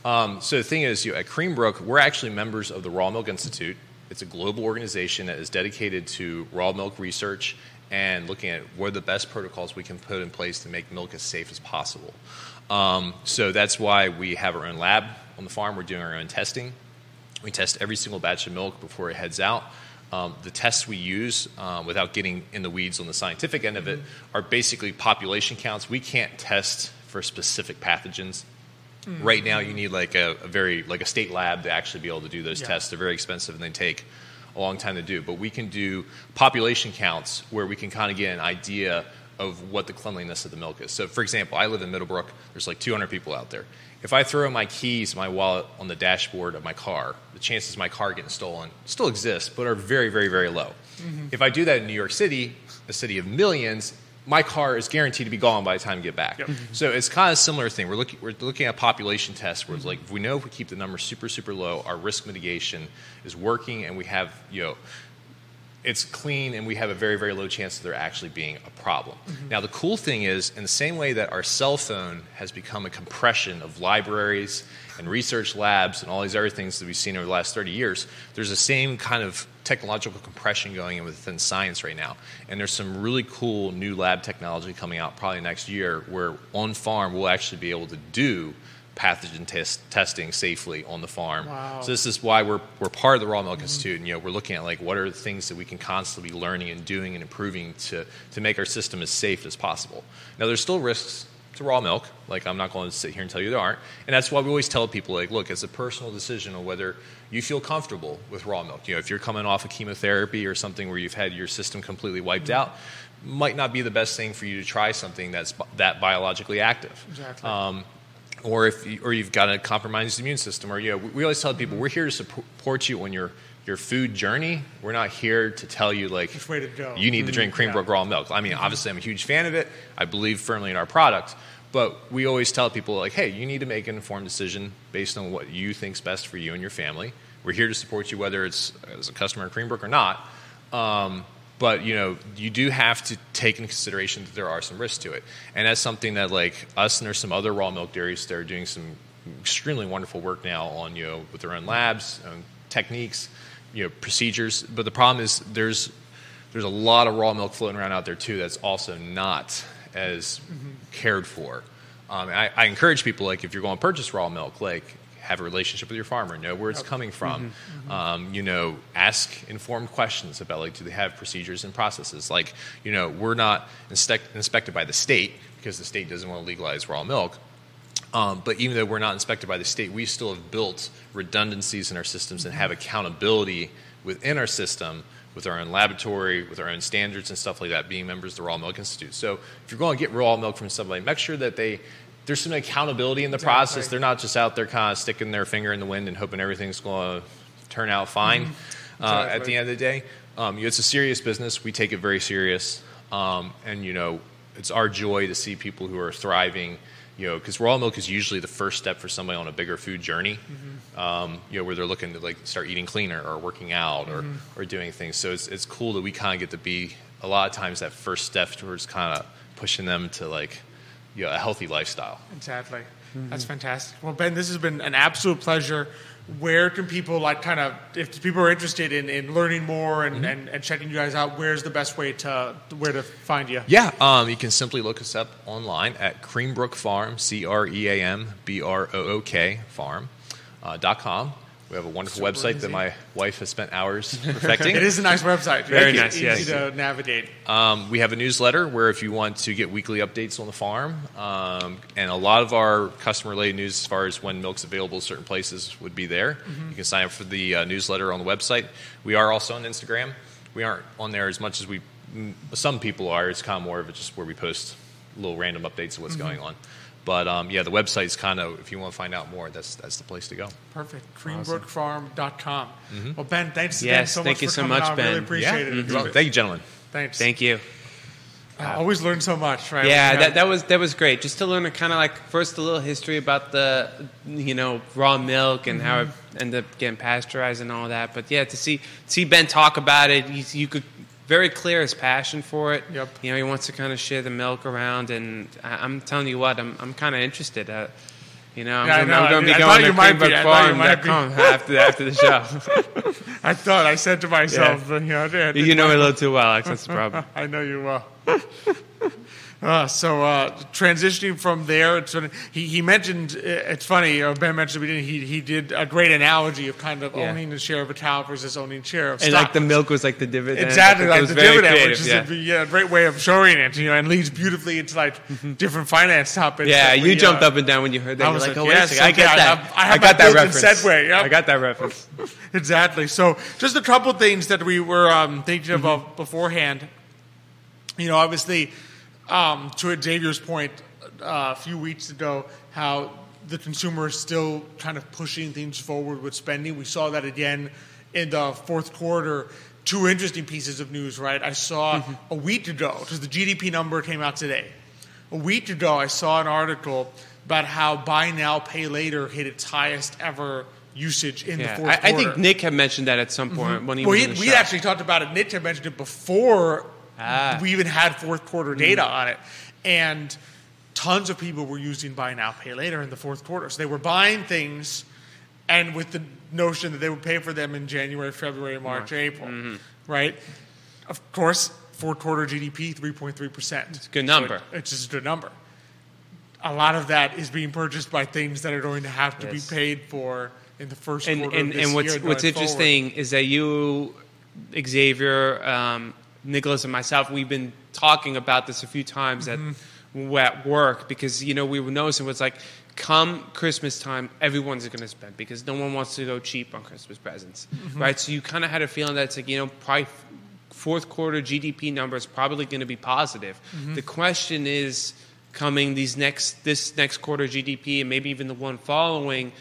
Speaker 4: Um, so the thing is, you know, at Creambrook, we're actually members of the Raw Milk Institute. It's a global organization that is dedicated to raw milk research and looking at what are the best protocols we can put in place to make milk as safe as possible. Um, so that's why we have our own lab on the farm. We're doing our own testing. We test every single batch of milk before it heads out. Um, the tests we use, um, without getting in the weeds on the scientific end of it, are basically population counts. We can't test for specific pathogens. Right now, you need like a, a very like a state lab to actually be able to do those
Speaker 2: Yeah.
Speaker 4: tests. They're very expensive and they take a long time to do. But we can do population counts where we can kind of get an idea of what the cleanliness of the milk is. So, for example, I live in Middlebrook. There's like 200 people out there. If I throw my keys, my wallet on the dashboard of my car, the chances of my car getting stolen still exist, but are very, very, very low. Mm-hmm. If I do that in New York City, a city of millions, my car is guaranteed to be gone by the time you get back. Mm-hmm. So it's kind of a similar thing. We're looking, we're looking at population tests where it's like if we know if we keep the numbers super, super low, our risk mitigation is working, and we have you know it's clean and we have a very, very low chance of there actually being a problem. Mm-hmm. Now, the cool thing is, in the same way that our cell phone has become a compression of libraries and research labs and all these other things that we've seen over the last 30 years, there's the same kind of technological compression going in within science right now. And there's some really cool new lab technology coming out probably next year where on farm we'll actually be able to do pathogen test, testing safely on the farm.
Speaker 2: Wow.
Speaker 4: So this is why we're, we're part of the Raw Milk Institute. And, you know, we're looking at like what are the things that we can constantly be learning and doing and improving to, to make our system as safe as possible. Now, there's still risks to raw milk. Like I'm not going to sit here and tell you there aren't. And that's why we always tell people like, look, it's a personal decision on whether you feel comfortable with raw milk. You know, if you're coming off of chemotherapy or something where you've had your system completely wiped out, might not be the best thing for you to try something that's that biologically active.
Speaker 2: Exactly.
Speaker 4: Um, or if you, or you've got a compromised immune system, or you know, we always tell people we're here to support you on your your food journey. We're not here to tell you like
Speaker 2: Which way to go.
Speaker 4: you need to drink
Speaker 2: Mhm.
Speaker 4: Creambrook raw milk. I mean, obviously, I'm a huge fan of it. I believe firmly in our product, but we always tell people like, hey, you need to make an informed decision based on what you think's best for you and your family. We're here to support you, whether it's as a customer at Creambrook or not. Um, but you know, you do have to take into consideration that there are some risks to it, and that's something that like us and there's some other raw milk dairies that are doing some extremely wonderful work now on you know with their own labs, own techniques, you know, procedures. But the problem is there's there's a lot of raw milk floating around out there too that's also not as cared for. Um, I, I encourage people like if you're going to purchase raw milk, like have a relationship with your farmer, know where it's coming from. Um, you know, ask informed questions about like do they have procedures and processes. Like you know, we're not inspect, inspected by the state because the state doesn't want to legalize raw milk. Um, but even though we're not inspected by the state, we still have built redundancies in our systems and have accountability within our system with our own laboratory, with our own standards and stuff like that, being members of the Raw Milk Institute. So if you're going to get raw milk from somebody, make sure that they there's some accountability in the process. They're not just out there kind of sticking their finger in the wind and hoping everything's going to turn out fine uh, at the end of the day. Um, you know, it's a serious business. We take it very serious, um, and you know, it's our joy to see people who are thriving. You know, because raw milk is usually the first step for somebody on a bigger food journey. Um, you know, where they're looking to like start eating cleaner or working out or or doing things. So it's it's cool that we kind of get to be a lot of times that first step towards kind of pushing them to like you know a healthy lifestyle.
Speaker 2: Exactly. That's fantastic. Well, Ben, this has been an absolute pleasure. Where can people like kind of if people are interested in, in learning more and, and, and checking you guys out? Where's the best way to where to find you?
Speaker 4: Yeah, um, you can simply look us up online at Creambrook Farm, C R E A M B R O O K Farm uh, dot com. We have a wonderful
Speaker 2: Super
Speaker 4: website
Speaker 2: easy.
Speaker 4: that my wife has spent hours <laughs> perfecting.
Speaker 2: It is a nice website.
Speaker 3: Very
Speaker 2: Make it
Speaker 3: nice,
Speaker 2: Easy
Speaker 3: yes.
Speaker 2: to navigate.
Speaker 4: Um, we have a newsletter where if you want to get weekly updates on the farm, um, and a lot of our customer related news as far as when milk's available at certain places would be there. You can sign up for the uh, newsletter on the website. We are also on Instagram. We aren't on there as much as we some people are. It's kind of more of a just where we post little random updates of what's going on. But um, yeah, the website's kind of if you want to find out more, that's that's the place to go.
Speaker 2: Perfect. Creambrookfarm.com. Mm-hmm. Well, Ben, thanks again
Speaker 3: Yes,
Speaker 2: so
Speaker 3: thank
Speaker 2: much
Speaker 3: you
Speaker 2: for
Speaker 3: so much,
Speaker 2: on.
Speaker 3: Ben.
Speaker 2: Really appreciate
Speaker 4: yeah,
Speaker 2: it.
Speaker 4: You're welcome. thank you, gentlemen.
Speaker 2: Thanks.
Speaker 3: Thank you.
Speaker 2: I always learn so much, right?
Speaker 3: Yeah,
Speaker 2: We
Speaker 3: that, that was that was great. Just to learn a kind of like first a little history about the you know raw milk and how mm-hmm. it ended up getting pasteurized and all that. But yeah, to see see Ben talk about it, you, you could very clear his passion for it.
Speaker 2: Yep.
Speaker 3: You know, he wants to kind of share the milk around, and I, I'm telling you what, I'm I'm kind of interested. Uh, you know, I'm
Speaker 2: Yeah,
Speaker 3: gonna. I'm gonna be
Speaker 2: I
Speaker 3: going to
Speaker 2: you might be. I thought you might be.
Speaker 3: creambrookfarm.com after after the show. <laughs>
Speaker 2: I thought I said to myself,
Speaker 3: Yeah.
Speaker 2: but, you know, I did-
Speaker 3: you know me a little too well, Alex. That's the <laughs> problem.
Speaker 2: I know you well. <laughs> Uh, so uh, transitioning from there, it's he, he mentioned uh, it's funny. Uh, ben mentioned we didn't. He he did a great analogy of kind of
Speaker 3: Yeah.
Speaker 2: owning a share of a town versus owning a share of
Speaker 3: And
Speaker 2: stock.
Speaker 3: like the milk was like the dividend.
Speaker 2: Exactly, like the dividend,
Speaker 3: creative,
Speaker 2: which is
Speaker 3: yeah.
Speaker 2: a, yeah, a great way of showing it, you know, and leads beautifully into like different finance topics.
Speaker 3: Yeah, you
Speaker 2: we,
Speaker 3: jumped
Speaker 2: uh,
Speaker 3: up and down when you heard that.
Speaker 2: I was
Speaker 3: like,
Speaker 2: like,
Speaker 3: oh,
Speaker 2: yes,
Speaker 3: I get
Speaker 2: I
Speaker 3: that.
Speaker 2: have- I have
Speaker 3: got that reference.
Speaker 2: segue, yep.
Speaker 3: I got that reference. <laughs>
Speaker 2: Exactly. So, just a couple things that we were um, thinking
Speaker 3: Mm-hmm.
Speaker 2: about beforehand. You know, obviously, um, to Xavier's point uh, a few weeks ago, how the consumer is still kind of pushing things forward with spending. We saw that again in the fourth quarter. Two interesting pieces of news, right? I saw
Speaker 3: Mm-hmm.
Speaker 2: a week ago, because the GDP number came out today. A week ago, I saw an article about how buy now, pay later hit its highest ever usage in the fourth
Speaker 3: I, I think Nick had mentioned that at some point when he
Speaker 2: Well,
Speaker 3: was
Speaker 2: he, we actually talked about it. Nick had mentioned it before
Speaker 3: Ah.
Speaker 2: we even had fourth quarter data on it, and tons of people were using buy now, pay later in the fourth quarter. So they were buying things, and with the notion that they would pay for them in January, February, March, April,
Speaker 3: Mm-hmm.
Speaker 2: right? Of course, fourth quarter GDP three point three percent. It's
Speaker 3: a good number.
Speaker 2: it's just a good number. A lot of that is being purchased by things that are going to have to
Speaker 3: Yes.
Speaker 2: be paid for in the first
Speaker 3: and
Speaker 2: quarter
Speaker 3: and, and what's what's
Speaker 2: forward.
Speaker 3: interesting is that you, Xavier, um, Nicholas, and myself, we've been talking about this a few times at mm-hmm. at work because you know we were noticing was like. Come Christmas time, everyone's going to spend because no one wants to go cheap on Christmas presents, mm-hmm. right? So you kind of had a feeling that it's like you know, probably fourth quarter GDP number is probably going to be positive. Mm-hmm. The question is coming these next this next quarter GDP and maybe even the one following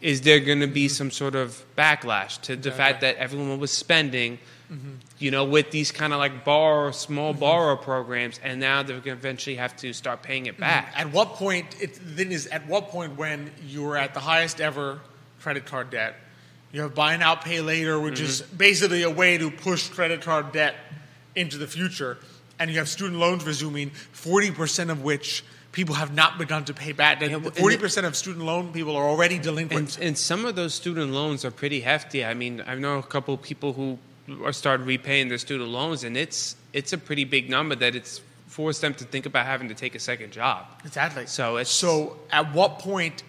Speaker 3: is there going to be some sort of backlash to the fact that everyone was spending Mm-hmm. You know, with these kind of like borrow, small mm-hmm. borrower programs, and now they're going to eventually have to start paying it mm-hmm. back.
Speaker 2: At what point? It, the thing is, at what point when you're at the highest ever credit card debt, you have buy now, pay later, which is
Speaker 3: Mm-hmm.
Speaker 2: basically a way to push credit card debt into the future, and you have student loans resuming, forty percent of which people have not begun to pay back.
Speaker 3: Yeah, well, and
Speaker 2: Forty percent of student loan people are already delinquent.
Speaker 3: And, and some of those student loans are pretty hefty. I mean, I know a couple of people who are started repaying their student loans, and it's it's a pretty big number that it's forced them to think about having to take a second job.
Speaker 2: Exactly.
Speaker 3: So it's-
Speaker 2: so. At what point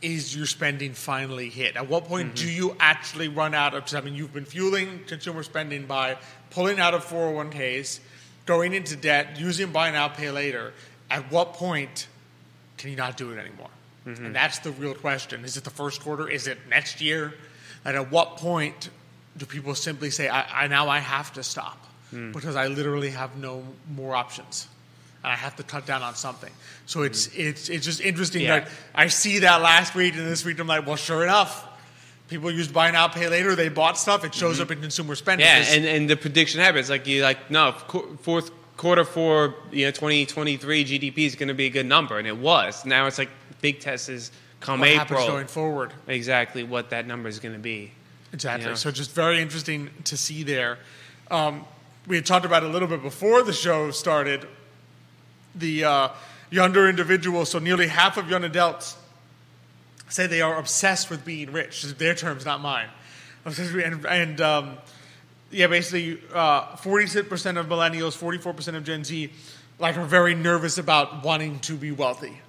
Speaker 2: is your spending finally hit? At what point do mm-hmm. you actually run out of? I mean, you've been fueling consumer spending by pulling out of 401ks, going into debt, using buy now, pay later. At what point can you not do it anymore? Mm-hmm. And that's the real question. Is it the first quarter? Is it next year? And at what point do people simply say, I, I now I have to stop hmm. because I literally have no more options? And I have to cut down on something. So it's hmm. it's it's just interesting
Speaker 3: Yeah.
Speaker 2: that I see that last week and this week I'm like, well, sure enough, people used buy now, pay later. They bought stuff. It shows mm-hmm. up in consumer spending.
Speaker 3: Yeah, and, and the prediction happens like you like no fourth quarter for you know 2023 GDP is going to be a good number, and it was. Now it's like big test is come
Speaker 2: what
Speaker 3: April
Speaker 2: going forward?
Speaker 3: exactly what that number is going to be.
Speaker 2: Exactly.
Speaker 3: Yeah.
Speaker 2: So just very interesting to see there. Um, we had talked about a little bit before the show started. The uh, younger individuals, so nearly half of young adults, say they are obsessed with being rich. Their terms, not mine. <laughs> And, and um, yeah, basically, uh, forty-six percent of millennials, forty-four percent of Gen Z, like are very nervous about wanting to be wealthy.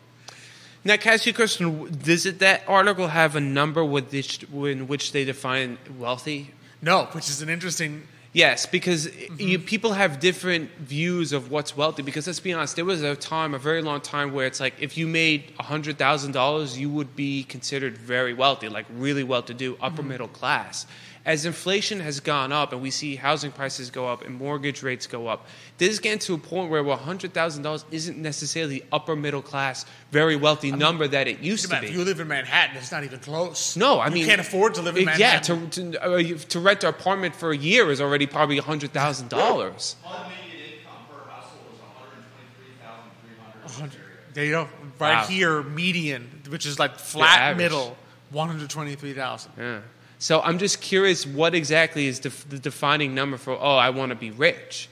Speaker 3: Now, can I ask you a question? Does it, that article have a number with which, in which they define wealthy?
Speaker 2: No, which is an interesting.
Speaker 3: Yes, because
Speaker 2: Mm-hmm.
Speaker 3: you, people have different views of what's wealthy. Because let's be honest, there was a time, a very long time, where it's like if you made hundred thousand dollars, you would be considered very wealthy, like really well-to-do, upper
Speaker 2: Mm-hmm.
Speaker 3: middle class. As inflation has gone up, and we see housing prices go up and mortgage rates go up, this is getting to a point where hundred thousand dollars isn't necessarily the upper middle class, very wealthy number that it used to be.
Speaker 2: if you live in Manhattan, it's not even close.
Speaker 3: No, I
Speaker 2: You
Speaker 3: mean you
Speaker 2: can't afford to live in Manhattan.
Speaker 3: Yeah, to to, uh, to rent an apartment for a year is already probably hundred thousand dollars.
Speaker 5: Unmediated income per household is 123,300.
Speaker 2: There you go. Right
Speaker 3: Wow.
Speaker 2: here, median, which is like flat middle, one hundred twenty-three thousand.
Speaker 3: Yeah. So I'm just curious, what exactly is def- the defining number for? Oh, I want to be rich,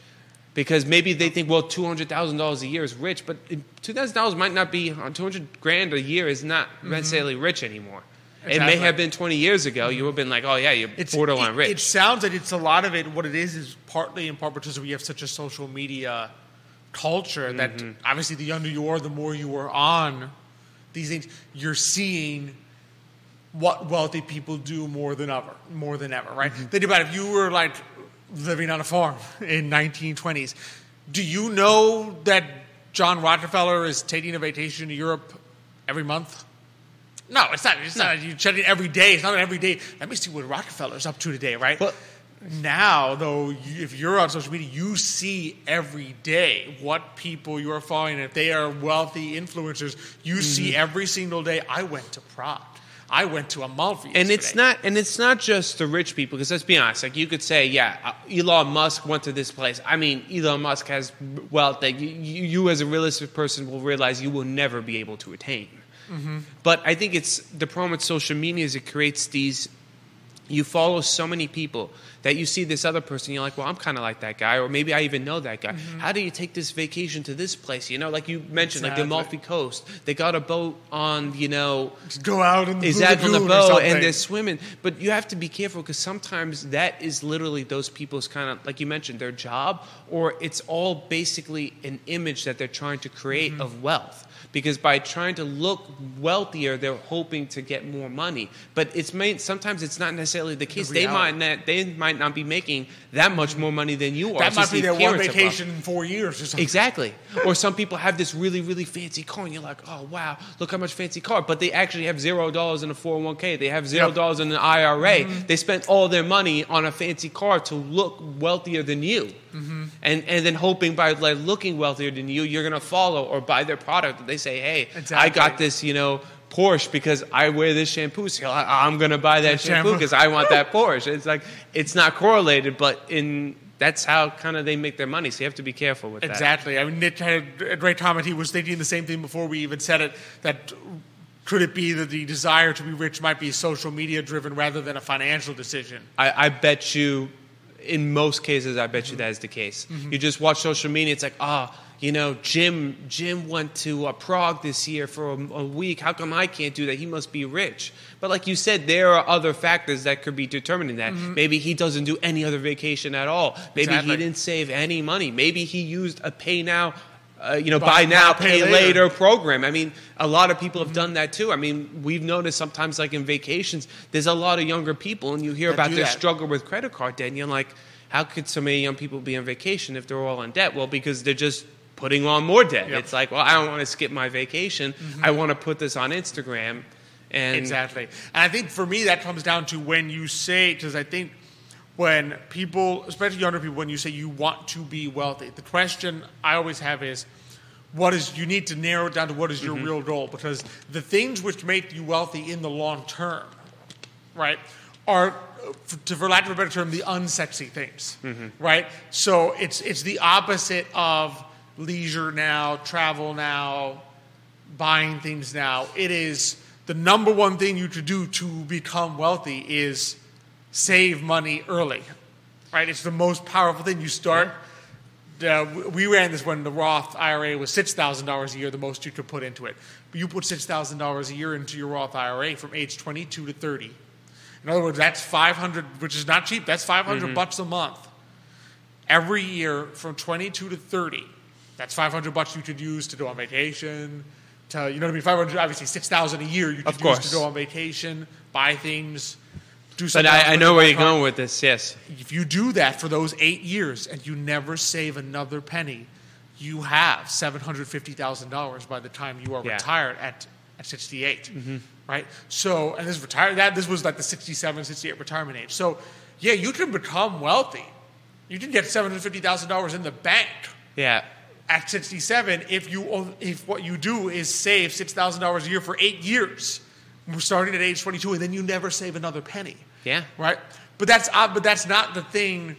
Speaker 3: because maybe they think, well, two hundred thousand dollars a year is rich, but two thousand dollars might not be. On Two hundred grand a year is not mm-hmm. necessarily rich anymore. It may have been 20 years ago. You mm-hmm. would have been like, oh yeah, you're
Speaker 2: It's
Speaker 3: borderline
Speaker 2: it,
Speaker 3: rich.
Speaker 2: It sounds like it's a lot of it. What it is is partly in part because we have such a social media culture that
Speaker 3: Mm-hmm.
Speaker 2: obviously the younger you are, the more you are on these things. You're seeing what wealthy people do more than ever, more than ever, right?
Speaker 3: Mm-hmm.
Speaker 2: Think about it, if you were like living on a farm in 1920s. Do you know that John Rockefeller is taking a vacation to Europe every month? No, it's not. It's not. You check it every day. It's not every day. Let me see what Rockefeller's up to today, right?
Speaker 3: But-
Speaker 2: now, though, you, if you're on social media, you see every day what people you're following. If they are wealthy influencers, you
Speaker 3: Mm-hmm.
Speaker 2: see every single day. I went to Prague. I went to Amalfi.
Speaker 3: and it's not and it's not just the rich people because let's be honest like you could say yeah uh, elon musk went to this place. I mean elon musk has wealth that you, you, you as a realistic person will realize you will never be able to attain. But i think it's the problem with social media is it creates these you follow so many people that you see this other person you're like well i'm kind of like that guy or maybe i even know that guy. How do you take this vacation to this place? You know like you mentioned like the
Speaker 2: Exactly.
Speaker 3: amalfi coast they got a boat on you know
Speaker 2: Just go out in the Blue
Speaker 3: on the boat and they're swimming. But you have to be careful because sometimes that is literally those people's kind of like you mentioned their job or it's all basically an image that they're trying to create
Speaker 2: Mm-hmm.
Speaker 3: of wealth because by trying to look wealthier they're hoping to get more money but it's made sometimes it's not necessarily the case they might not they might not be making that much more money than you are
Speaker 2: that might be
Speaker 3: the
Speaker 2: their one vacation in four years or something.
Speaker 3: Exactly. <laughs> Or some people have this really, really fancy car, and you're like, oh, wow, look how much fancy car. But they actually have zero dollars in a 401k. They have zero
Speaker 2: Yep.
Speaker 3: dollars in an IRA. Mm-hmm. They spent all their money on a fancy car to look wealthier than you. Mm-hmm. And, and then hoping by like, looking wealthier than you, you're going to follow or buy their product. They say, hey, I got this, you know, Porsche because I wear this shampoo, so I'm going to buy that shampoo because I want that <laughs> Porsche. It's like it's not correlated, but in that's how kind of they make their money. So you have to be careful with that.
Speaker 2: Exactly. I mean, Nick had a great comment. He was thinking the same thing before we even said it. That could it be that the desire to be rich might be social media driven rather than a financial decision?
Speaker 3: I, I bet you, in most cases, I bet you that is the case. You just watch social media. It's like, ah, you know, Jim. Jim went to uh, Prague this year for a, a week. How come I can't do that? He must be rich. But like you said, there are other factors that could be determining that. Maybe he doesn't do any other vacation at all. Maybe
Speaker 2: Exactly.
Speaker 3: he didn't save any money. Maybe he used a pay now. Uh, you know,
Speaker 2: Buy
Speaker 3: buy now, pay,
Speaker 2: pay
Speaker 3: later.
Speaker 2: later.
Speaker 3: program. I mean, a lot of people have done that too. I mean, we've noticed sometimes, like in vacations, there's a lot of younger people, and you hear
Speaker 2: That
Speaker 3: about their
Speaker 2: that.
Speaker 3: struggle with credit card debt, and you're like, how could so many young people be on vacation if they're all in debt? Well, because they're just putting on more debt.
Speaker 2: Yep. Mm-hmm.
Speaker 3: It's like, well, I don't want to skip my vacation. I want to put this on Instagram. And
Speaker 2: Exactly. And I think for me, that comes down to when you say, because I think when people, especially younger people, when you say you want to be wealthy, the question I always have is, what is, you need to narrow it down to what is your real goal. Because the things which make you wealthy in the long term, right, are, to, for lack of a better term, the unsexy things, right? So it's, it's the opposite of leisure now, travel now, buying things now. It is the number one thing you could do to become wealthy is save money early. Right? It's the most powerful thing. You start. Uh, we ran this when the Roth IRA was six thousand dollars a year, the most you could put into it. But you put six thousand dollars a year into your Roth IRA from age twenty-two to thirty. In other words, that's five hundred, which is not cheap. That's five bucks a month every year from 22 to 30. That's 500 bucks you could use to go on vacation. To, you know what I mean? 500, obviously 6,000 a year you could use to go on vacation, buy things, do something. else
Speaker 3: I, I know where you're going with this. Yes.
Speaker 2: If you do that for those eight years and you never save another penny, you have $750,000 by the time you are
Speaker 3: Yeah.
Speaker 2: retired at, at 68. Mm-hmm. Right? So, and this is retired, that, this was like the 67, 68 retirement age. So, yeah, you can become wealthy. You can get $750,000 in the bank
Speaker 3: Yeah.
Speaker 2: At 67 if you if what you do is save $6,000 a year for 8 years. Starting at age 22 and then you never save another penny.
Speaker 3: Yeah.
Speaker 2: Right? But that's but that's not the thing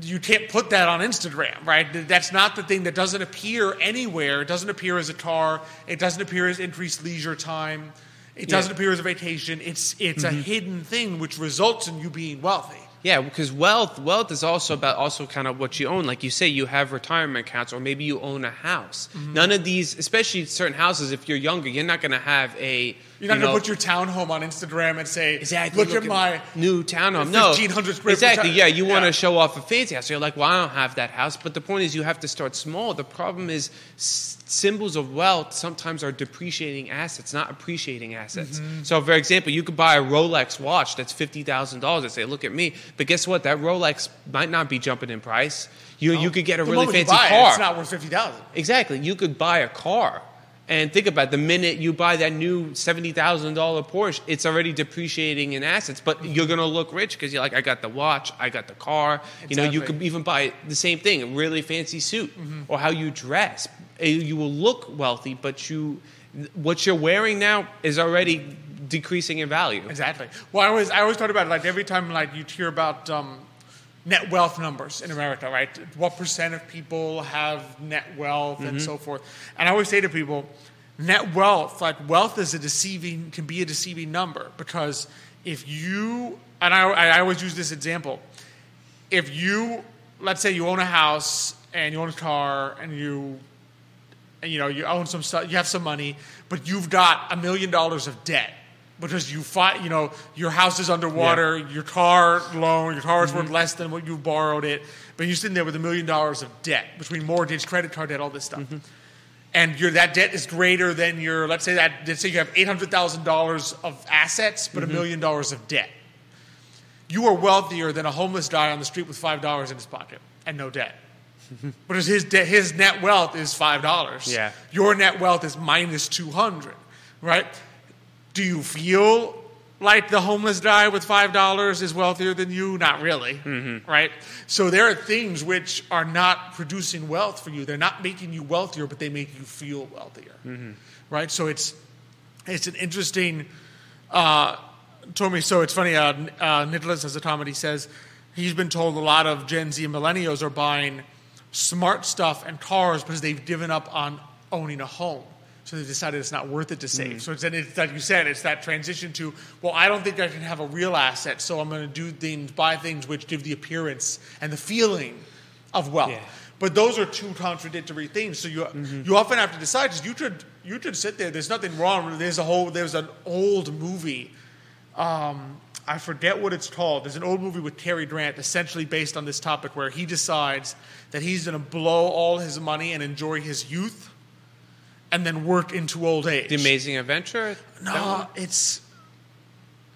Speaker 2: you can't put that on Instagram, right? That's not the thing that doesn't appear anywhere. It doesn't appear as a car. It doesn't appear as increased leisure time. It
Speaker 3: Yeah.
Speaker 2: doesn't appear as a vacation. It's it's a mm-hmm. hidden thing which results in you being wealthy.
Speaker 3: Yeah, because wealth wealth is also about also kind of what you own. Like you say, you have retirement accounts, or maybe you own a house.
Speaker 2: Mm-hmm.
Speaker 3: None of these, especially certain houses, if you're younger, you're not going to have a.
Speaker 2: You're not
Speaker 3: you
Speaker 2: going to put your townhome on Instagram and say,
Speaker 3: Exactly.
Speaker 2: look, at my
Speaker 3: new townhome. No,
Speaker 2: 1500 square
Speaker 3: Exactly. Yeah, you want to show off a fancy house. So you're like, well, I don't have that house. But the point is, you have to start small. The problem is, symbols of wealth sometimes are depreciating assets, not appreciating assets.
Speaker 2: Mm-hmm.
Speaker 3: So, for example, you could buy a Rolex watch that's fifty thousand dollars and say, look at me. But guess what? That Rolex might not be jumping in price. You you could get a
Speaker 2: the
Speaker 3: really fancy car.
Speaker 2: It, it's not worth 50000
Speaker 3: Exactly. You could buy a car. And think about it, the minute you buy that new seventy thousand dollar Porsche, it's already depreciating in assets. But you're gonna look rich because you're like, I got the watch, I got the car. You know, you
Speaker 2: Exactly.
Speaker 3: could even buy the same thing, a really fancy suit, or how you dress. Uh, You will look wealthy, but you, what you're wearing now is already decreasing in value.
Speaker 2: Exactly. Well, I always I always talk about it like every time like you hear about um, net wealth numbers in America, right? What percent of people have net wealth and so forth? And I always say to people, net wealth, like wealth is a deceiving can be a deceiving number because if you and I, I always use this example, if you let's say you own a house and you own a car and you and, you know you own some stuff you have some money but you've got a million dollars of debt because you fight you know your house is underwater your car loan your car is worth mm-hmm. less than what you borrowed it but you're sitting there with a million dollars of debt between mortgage credit card debt all this stuff. Mm-hmm. And your that debt is greater than your let's say that let's say you have $800000 of assets but a mm-hmm. million dollars of debt. You are wealthier than a homeless guy on the street with five dollars in his pocket and no debt. Because his de- his net wealth is five dollars.
Speaker 3: Yeah.
Speaker 2: Your net wealth is minus two hundred, right? Do you feel like the homeless guy with five dollars is wealthier than you? Not really, right? So there are things which are not producing wealth for you. They're not making you wealthier, but they make you feel wealthier, right? So it's it's an interesting. Uh, told me so. It's funny. Uh, uh, Nicholas has a comedy says he's been told a lot of Gen Z and millennials are buying smart stuff and cars because they've given up on owning a home. So they've decided it's not worth it to save. So it's, it's like you said, it's that transition to, well, I don't think I can have a real asset, so I'm going to do things, buy things which give the appearance and the feeling of wealth.
Speaker 3: Yeah.
Speaker 2: But those are two contradictory things. So you you often have to decide. Because you could you could sit there. There's nothing wrong. There's a whole. There's an old movie. Um, I forget what it's called. There's an old movie with Cary Grant, essentially based on this topic, where he decides that he's going to blow all his money and enjoy his youth, and then work into old age.
Speaker 3: The Amazing Adventure.
Speaker 2: No, it's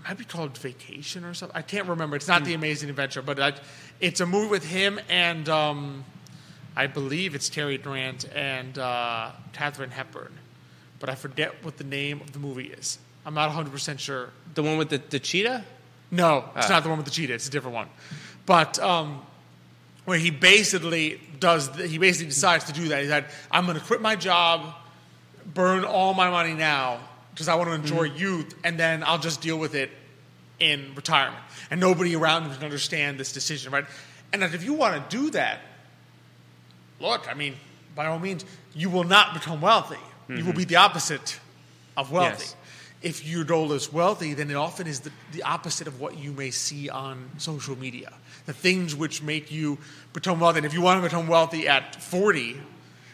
Speaker 2: might be called Vacation or something. I can't remember. It's not The Amazing Adventure, but I, it's a movie with him and um, I believe it's Cary Grant and uh, Katharine Hepburn, but I forget what the name of the movie is. I'm not 100 percent sure.
Speaker 3: The one with the, the cheetah.
Speaker 2: No, it's
Speaker 3: Ah.
Speaker 2: not the one with the cheetah. It's a different one. But um, where he basically does, he basically decides to do that. He said, I'm going to quit my job, burn all my money now because I want to enjoy
Speaker 3: Mm-hmm.
Speaker 2: youth, and then I'll just deal with it in retirement. And nobody around him can understand this decision, right? And that if you want to do that, look, I mean, by all means, you will not become wealthy. You will be the opposite of wealthy.
Speaker 3: Mm-hmm. Yes.
Speaker 2: If your goal is wealthy, then it often is the, the opposite of what you may see on social media. The things which make you become wealthy. And if you want to become wealthy at 40,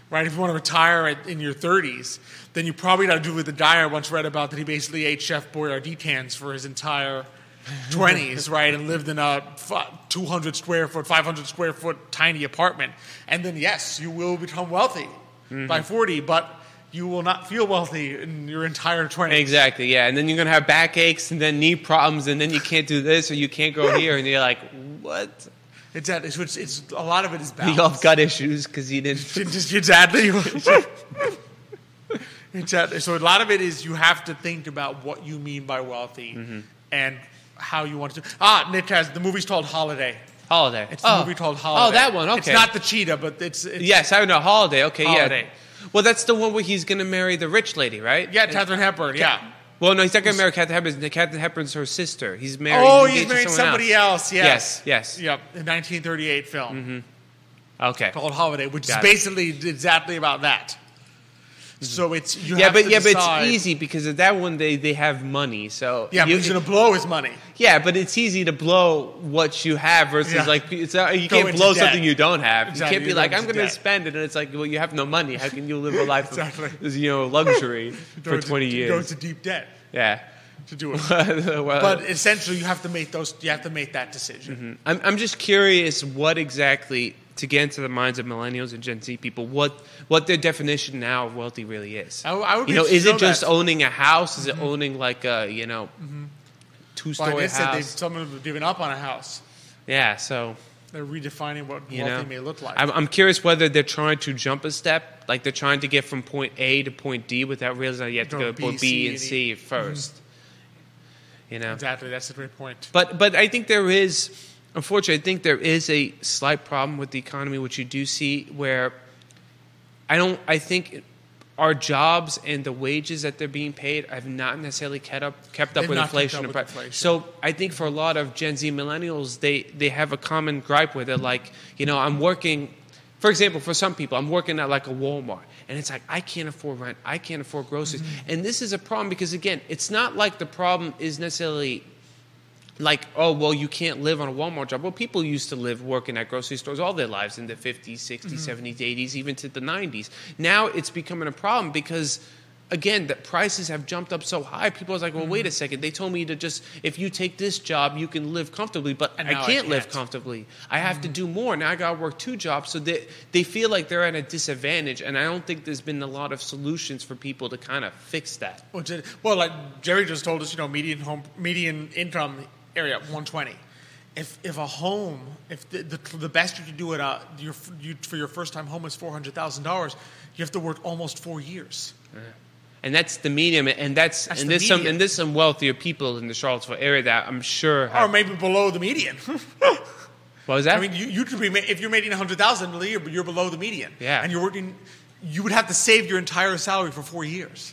Speaker 2: right, if you want to retire at, in your 30s, then you probably got to do what the guy I once read about that he basically ate Chef Boyardee cans for his entire <laughs> 20s, right, and lived in a 200 square foot, 500 square foot tiny apartment. And then, yes, you will become wealthy mm-hmm. by 40, but you will not feel wealthy in your entire 20s.
Speaker 3: Exactly. Yeah, and then you're gonna have backaches, and then knee problems, and then you can't do this or you can't go here, and you're like, what?
Speaker 2: It's, that, it's, it's, a lot of it is <laughs>
Speaker 3: You
Speaker 2: balance.
Speaker 3: all have gut issues because you didn't. <laughs>
Speaker 2: Just- exactly. <laughs> exactly. So a lot of it is you have to think about what you mean by wealthy
Speaker 3: Mm-hmm.
Speaker 2: and how you want to. Ah, Nick has the movie's called Holiday.
Speaker 3: Holiday.
Speaker 2: It's the
Speaker 3: oh.
Speaker 2: movie called Holiday.
Speaker 3: Oh, that one. Okay.
Speaker 2: It's not the cheetah, but it's, it's
Speaker 3: Yes, I know. Holiday. Okay,
Speaker 2: Holiday.
Speaker 3: yeah. Well, that's the one where he's gonna marry the rich lady, right?
Speaker 2: yeah, Katharine Hepburn. Yeah.
Speaker 3: Well, no, he's not gonna marry Kathy Hepburn. Kathy Hepburn's her sister. He's married.
Speaker 2: Oh, he's married somebody else. Yes.
Speaker 3: Yes, yes.
Speaker 2: Yep. The 1938 film mm-hmm.
Speaker 3: Okay.
Speaker 2: called Holiday, which
Speaker 3: Got
Speaker 2: is
Speaker 3: it.
Speaker 2: basically exactly about that. Mm-hmm. So it's you
Speaker 3: Yeah,
Speaker 2: have
Speaker 3: but
Speaker 2: to
Speaker 3: yeah, but it's easy because at that one they they have money. So
Speaker 2: Yeah, but
Speaker 3: you-
Speaker 2: he's gonna blow his money.
Speaker 3: yeah, but it's easy to blow what you have versus
Speaker 2: Yeah.
Speaker 3: like it's not, you
Speaker 2: Go
Speaker 3: can't blow
Speaker 2: debt.
Speaker 3: something you don't have.
Speaker 2: Exactly,
Speaker 3: You can't be
Speaker 2: you
Speaker 3: like I'm going to
Speaker 2: debt.
Speaker 3: spend it, and it's like well you have no money. How can you live a life
Speaker 2: Exactly.
Speaker 3: of <laughs> you know luxury <laughs> for
Speaker 2: into-
Speaker 3: 20
Speaker 2: Go
Speaker 3: years?
Speaker 2: into deep debt
Speaker 3: Yeah.
Speaker 2: to do it. <laughs>
Speaker 3: well, uh,
Speaker 2: but essentially, you have to make those. You have to make that decision. Mm-hmm.
Speaker 3: I'm, I'm just curious what exactly to get into the minds of millennials and Gen Z people what what their definition now of wealthy really is.
Speaker 2: I, I would
Speaker 3: you know, is it just
Speaker 2: that. Mm-hmm.
Speaker 3: owning a house? Is it owning like a you know two
Speaker 2: Well,
Speaker 3: story
Speaker 2: they said they've,
Speaker 3: house?
Speaker 2: some of them have given up on a house.
Speaker 3: Yeah, so
Speaker 2: They're redefining what
Speaker 3: you
Speaker 2: wealthy
Speaker 3: know,
Speaker 2: may look like.
Speaker 3: I'm, I'm curious whether they're trying to jump a step, like they're trying to get from point A to point D without realizing you have to
Speaker 2: Go
Speaker 3: to point
Speaker 2: B,
Speaker 3: and. C 1st You know,
Speaker 2: exactly. That's a great point.
Speaker 3: But but I think there is, unfortunately, I think there is a slight problem with the economy, which you do see where I don't. I think our jobs and the wages that they're being paid have not necessarily kept up kept up with
Speaker 2: not kept
Speaker 3: inflation.
Speaker 2: up with inflation.
Speaker 3: So I think for a lot of Gen Z millennials, they they have a common gripe with it. Like you know, I'm working. For example, for some people, I'm working at like a Walmart, and it's like I can't afford rent, I can't afford groceries,
Speaker 2: Mm-hmm.
Speaker 3: and this is a problem because again, it's not like the problem is necessarily like, oh, well, you can't live on a Walmart job. Well, people used to live working at grocery stores all their lives in the 50s, 60s, 70s, 80s, even to the 90s. Now it's becoming a problem because, again, the prices have jumped up so high. People are like, well, wait a mm-hmm. second. They told me to just, if you take this job, you can live comfortably, but I
Speaker 2: now I
Speaker 3: can't, live
Speaker 2: can't.
Speaker 3: comfortably. I have to mm-hmm. do more. Now I got to work two jobs. So they, they feel like they're at a disadvantage. And I don't think there's been a lot of solutions for people to kind of fix that.
Speaker 2: Is- well, like Jerry just told us, you know, median home, median income area 120. If if a home, if the the, the best you can do it, uh, your you, for your first time home is four hundred thousand dollars, you have to work almost four years.
Speaker 3: And that's the medium, and that's,
Speaker 2: That's
Speaker 3: and
Speaker 2: the
Speaker 3: there's some and there's some wealthier people in the Charlottesville area that I'm sure.
Speaker 2: or maybe below the median. <laughs>
Speaker 3: what was that?
Speaker 2: I mean, you, you could be if you're making a hundred thousand a year, but you're below the median.
Speaker 3: Yeah.
Speaker 2: and you're working, you would have to save your entire salary for four years.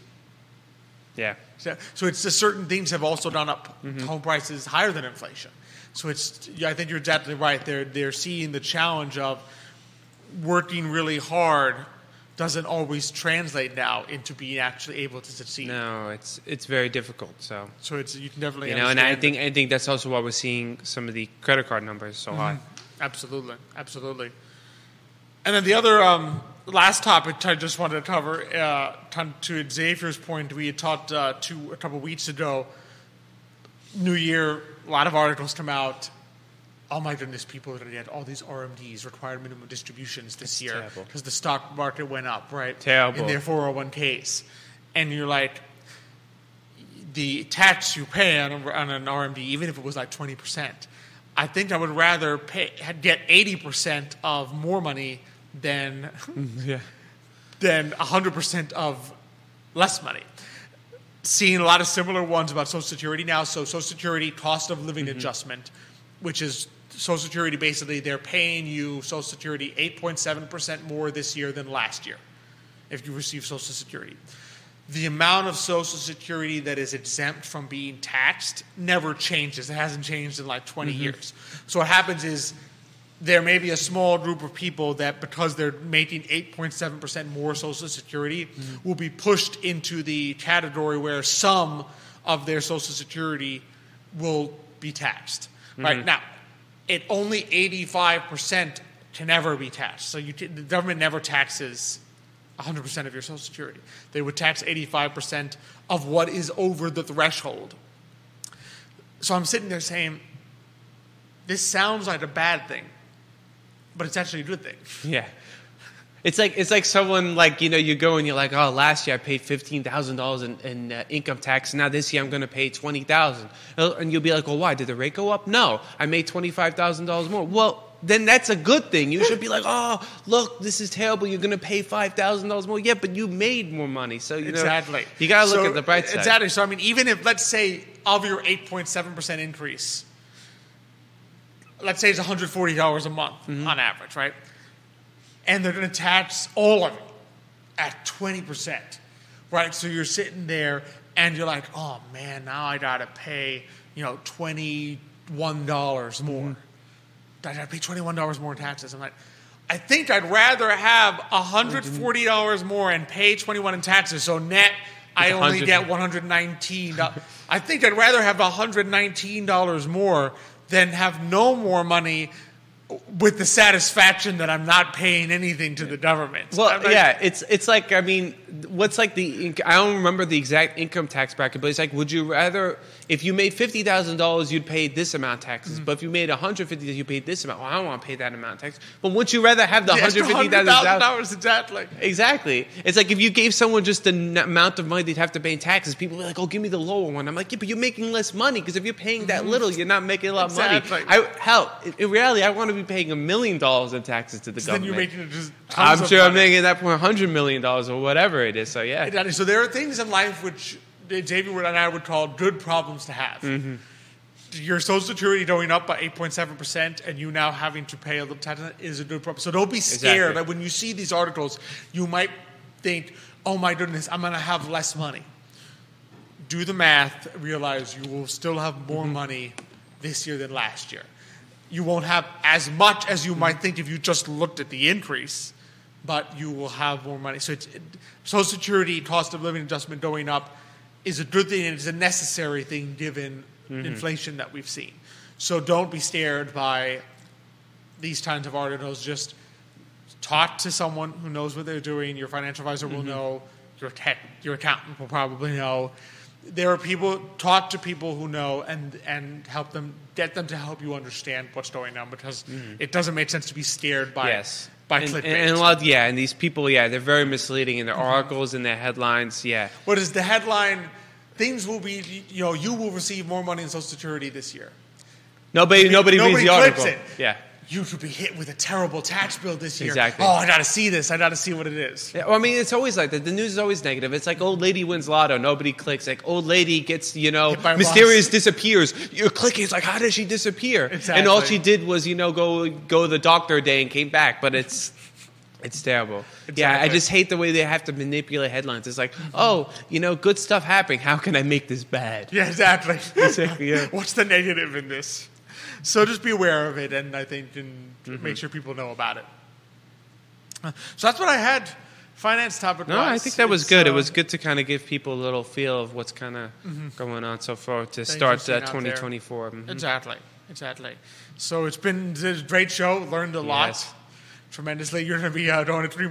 Speaker 3: yeah,
Speaker 2: So so it's just certain things have also gone up.
Speaker 3: Mm-hmm.
Speaker 2: Home prices higher than inflation. So it's I think you're exactly right. They're they're seeing the challenge of working really hard doesn't always translate now into being actually able to succeed.
Speaker 3: No, it's it's very difficult. So
Speaker 2: So it's you can definitely
Speaker 3: you know, and I think I think that's also why we're seeing some of the credit card numbers so high.
Speaker 2: Absolutely, absolutely. And then the other um, last topic I just wanted to cover, uh, to- Xavier's point, we had talked uh, to a couple weeks ago. New Year, a lot of articles come out. Oh my goodness, people are going to get all these RMDs, required minimum distributions this year because the stock market went up, right?
Speaker 3: Terrible.
Speaker 2: In their 401ks. And you're like, the tax you pay on, on an RMD, even if it was like 20%, I think I would rather pay, get 80% of more money than, <laughs>
Speaker 3: Yeah.
Speaker 2: than 100% of less money. Seeing a lot of similar ones about Social Security now. So, Social Security cost of living mm-hmm. adjustment, which is Social Security basically, they're paying you Social Security 8.7% more this year than last year if you receive Social Security. The amount of Social Security that is exempt from being taxed never changes. It hasn't changed in like 20 mm-hmm. years. So what happens is there may be a small group of people that because they're making 8.7% more Social Security mm-hmm. will be pushed into the category where some of their Social Security will be taxed. Mm-hmm. Right now, it only 85% can ever be taxed. So you, t- the government never taxes 100% of your Social Security. They would tax 85% of what is over the threshold. So I'm sitting there saying, this sounds like a bad thing, but it's actually a good thing. <laughs>
Speaker 3: Yeah. It's like it's like someone like you know you go and you're like oh last year I paid fifteen thousand dollars in, in uh, income tax now this year I'm going to pay twenty thousand and you'll be like well why did the rate go up no I made twenty five thousand dollars more well then that's a good thing you should be like oh look this is terrible you're going to pay five thousand dollars more yeah but you made more money so you know
Speaker 2: Exactly.
Speaker 3: you got to look
Speaker 2: So,
Speaker 3: at the bright side
Speaker 2: Exactly. So I mean, even if let's say of your 8.7% increase, let's say it's $140 a month
Speaker 3: Mm-hmm.
Speaker 2: on average, right? And they're going to tax all of it at 20%, right? So you're sitting there and you're like, oh man, now I got to pay, you know, $21 more.
Speaker 3: Mm-hmm.
Speaker 2: I got to pay $21 more in taxes. I'm like, I think I'd rather have $140 more and pay 21 in taxes. So net, I only
Speaker 3: 100.
Speaker 2: get 119. dollars. I think I'd rather have 119 dollars more than have no more money with the satisfaction that I'm not paying anything to the government.
Speaker 3: Well, yeah, it's it's like I mean, what's like the I don't remember the exact income tax bracket, but it's like, would you rather if you made fifty thousand dollars, you'd pay this amount of taxes,
Speaker 2: Mm-hmm.
Speaker 3: but if you made one hundred fifty, you paid this amount. Well, I don't want to pay that amount of tax. But wouldn't you rather have the
Speaker 2: the
Speaker 3: hundred fifty thousand dollars?
Speaker 2: $100,000 exactly.
Speaker 3: Exactly. It's like if you gave someone just the n- amount of money they'd have to pay in taxes, people would be like, "Oh, give me the lower one." I'm like, "Yeah, but you're making less money because if you're paying that little, you're not making a lot of
Speaker 2: Exactly.
Speaker 3: money." I, hell, in- in reality, I want to be paying a million dollars in taxes to the
Speaker 2: So then
Speaker 3: government.
Speaker 2: you're making just
Speaker 3: I'm sure I'm making at that point hundred million dollars or whatever it is. So yeah.
Speaker 2: So there are things in life which Xavier and I would call good problems to have.
Speaker 3: Mm-hmm.
Speaker 2: Your Social Security going up by 8.7% and you now having to pay a little tax is a good problem. So don't be scared
Speaker 3: Exactly.
Speaker 2: that when you see these articles, you might think, oh my goodness, I'm going to have less money. Do the math, realize you will still have more
Speaker 3: Mm-hmm.
Speaker 2: money this year than last year. You won't have as much as you might think if you just looked at the increase, but you will have more money. So it's, it, Social Security cost of living adjustment going up is a good thing and it's a necessary thing given mm-hmm. inflation that we've seen. So don't be scared by these kinds of articles. Just talk to someone who knows what they're doing. Your financial advisor will mm-hmm. know. Your tech, your accountant will probably know. There are people talk to people who know and and help them get them to help you understand what's going on because mm-hmm. it doesn't make sense to be scared by
Speaker 3: yes.
Speaker 2: by
Speaker 3: and,
Speaker 2: clickbait.
Speaker 3: and, a lot, yeah, and these people, yeah, they're very misleading in their mm-hmm. articles and their headlines. Yeah,
Speaker 2: what is the headline? Things will be you know you will receive more money in Social Security this year.
Speaker 3: nobody, nobody,
Speaker 2: nobody
Speaker 3: reads the article.
Speaker 2: it.
Speaker 3: Yeah.
Speaker 2: You could be hit with a terrible tax bill this year.
Speaker 3: Exactly.
Speaker 2: Oh, I got to see this. I got to see what it is.
Speaker 3: Yeah, well, I mean, it's always like that. The news is always negative. It's like old lady wins lotto, nobody clicks. Like old lady gets, you know,
Speaker 2: Hit by a
Speaker 3: mysterious
Speaker 2: bus.
Speaker 3: disappears. You're clicking. It's like, how did she disappear?
Speaker 2: Exactly.
Speaker 3: And all she did was, you know, go go to the doctor a day and came back. But it's It's terrible. Yeah, I just hate the way they have to manipulate headlines. It's like, oh, you know, good stuff happening. How can I make this bad?
Speaker 2: Yeah, exactly.
Speaker 3: Exactly, yeah. <laughs>
Speaker 2: What's the negative in this? So just be aware of it, and I think and
Speaker 3: Mm-hmm.
Speaker 2: make sure people know about it. So that's what I had. Finance topic.
Speaker 3: No, I think that was
Speaker 2: It's,
Speaker 3: good. it
Speaker 2: uh,
Speaker 3: was good to kind of give people a little feel of what's kind of going on so far to start
Speaker 2: you've seen out there.
Speaker 3: 2024. Mhm.
Speaker 2: Exactly, exactly. So it's been a great show. Learned a lot.
Speaker 3: Yes.
Speaker 2: Tremendously. You're going to be uh, going to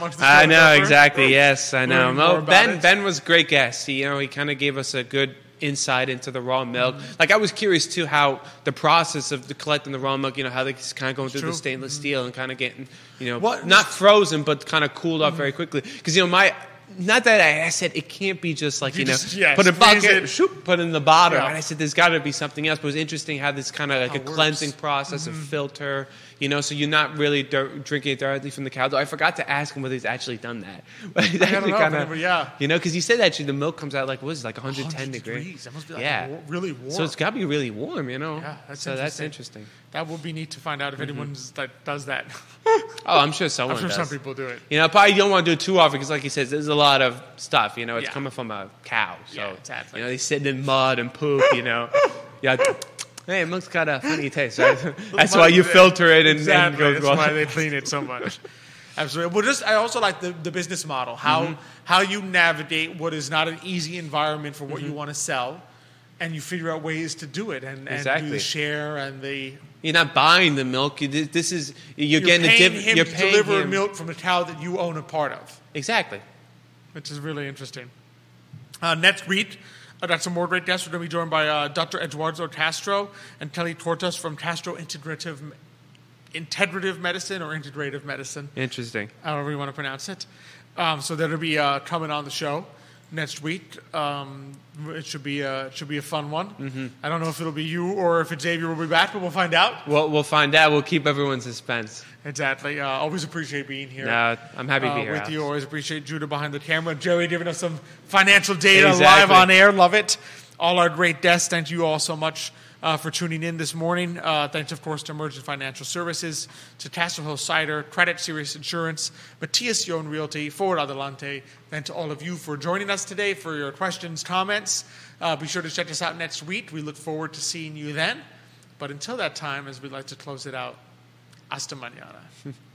Speaker 2: once the
Speaker 3: I know
Speaker 2: over.
Speaker 3: exactly. Yes, I know.
Speaker 2: Learn more
Speaker 3: No,
Speaker 2: about
Speaker 3: ben. Ben was a great guest. He, you know, he kind of gave us a good insight into the raw milk.
Speaker 2: Mm-hmm.
Speaker 3: Like I was curious too how the process of the collecting the raw milk. You know how they kind of going through
Speaker 2: True.
Speaker 3: the stainless steel and kind of getting you know
Speaker 2: What-
Speaker 3: not frozen but kind of cooled
Speaker 2: Mm-hmm.
Speaker 3: off very quickly. Because you know my. Not that I, I said it can't be just like
Speaker 2: You
Speaker 3: you, know,
Speaker 2: just- yeah,
Speaker 3: put a bucket, shoop, put in the bottom.
Speaker 2: Yeah.
Speaker 3: And I said there's got to be something else. But it was interesting how this kind of like
Speaker 2: How
Speaker 3: a cleansing process, a mm-hmm. filter, you know, so you're not really drinking it directly from the cow. Though I forgot to ask him whether he's actually done that. <laughs> But he's actually kinda-
Speaker 2: anybody- yeah.
Speaker 3: You know, because he said actually the milk comes out like what is it, like 110 degrees.
Speaker 2: degrees. That must be like
Speaker 3: yeah,
Speaker 2: really warm.
Speaker 3: So it's got to be really warm, you know.
Speaker 2: Yeah, that's
Speaker 3: so that's
Speaker 2: interesting. That would be neat to find out if anyone that does that. <laughs>
Speaker 3: Oh, I'm sure <laughs> someone
Speaker 2: I'm sure
Speaker 3: does.
Speaker 2: some people do it.
Speaker 3: You know, probably don't want to do it too often because, like he says, there's a lot of stuff. You know, it's
Speaker 2: Yeah.
Speaker 3: coming from a cow, so
Speaker 2: Yeah, exactly.
Speaker 3: you know he's sitting in mud and poop. You know, <laughs> yeah. Hey, milk's got a funny taste, right? That's why you filter it and,
Speaker 2: exactly.
Speaker 3: and
Speaker 2: That's
Speaker 3: go.
Speaker 2: why they clean it so much. Absolutely. Well, just I also like the, the business model. How
Speaker 3: Mm-hmm.
Speaker 2: how you navigate what is not an easy environment for what
Speaker 3: Mm-hmm.
Speaker 2: you want to sell, and you figure out ways to do it and, and do the share and the
Speaker 3: You're not buying the milk. This is you're,
Speaker 2: you're
Speaker 3: getting a
Speaker 2: paying
Speaker 3: div-
Speaker 2: him
Speaker 3: You're
Speaker 2: to
Speaker 3: paying
Speaker 2: deliver
Speaker 3: him.
Speaker 2: milk from a cow that you own a part of,
Speaker 3: Exactly.
Speaker 2: which is really interesting. Uh, next week, uh, got some more great guests. We're going to be joined by uh, Dr. Eduardo Castro and Kelly Tortas from Castro Integrative Integrative Medicine or Integrative Medicine.
Speaker 3: Interesting.
Speaker 2: however you want to pronounce it. Um, so that'll be uh, coming on the show next week. Um, it should be a, it should be a fun one.
Speaker 3: Mm-hmm.
Speaker 2: I don't know if it'll be you or if Xavier will be back, but we'll find out.
Speaker 3: Well, we'll find out. We'll keep everyone suspense.
Speaker 2: Exactly. Uh, always appreciate being here.
Speaker 3: No, I'm happy to
Speaker 2: uh,
Speaker 3: here.
Speaker 2: with
Speaker 3: Alex.
Speaker 2: you. Always appreciate Judah behind the camera. Joey giving us some financial data live on air. Love it. All our great guests. Thank you all so much uh, for tuning in this morning. Uh, thanks, of course, to Emergent Financial Services, to Castle Hill Cider, Craddock Serious Insurance, Matthias John Realty, Forward Adelante, and to all of you for joining us today for your questions, comments. Uh, be sure to check us out next week. We look forward to seeing you then. But until that time, as we'd like to close it out, hasta mañana. <laughs>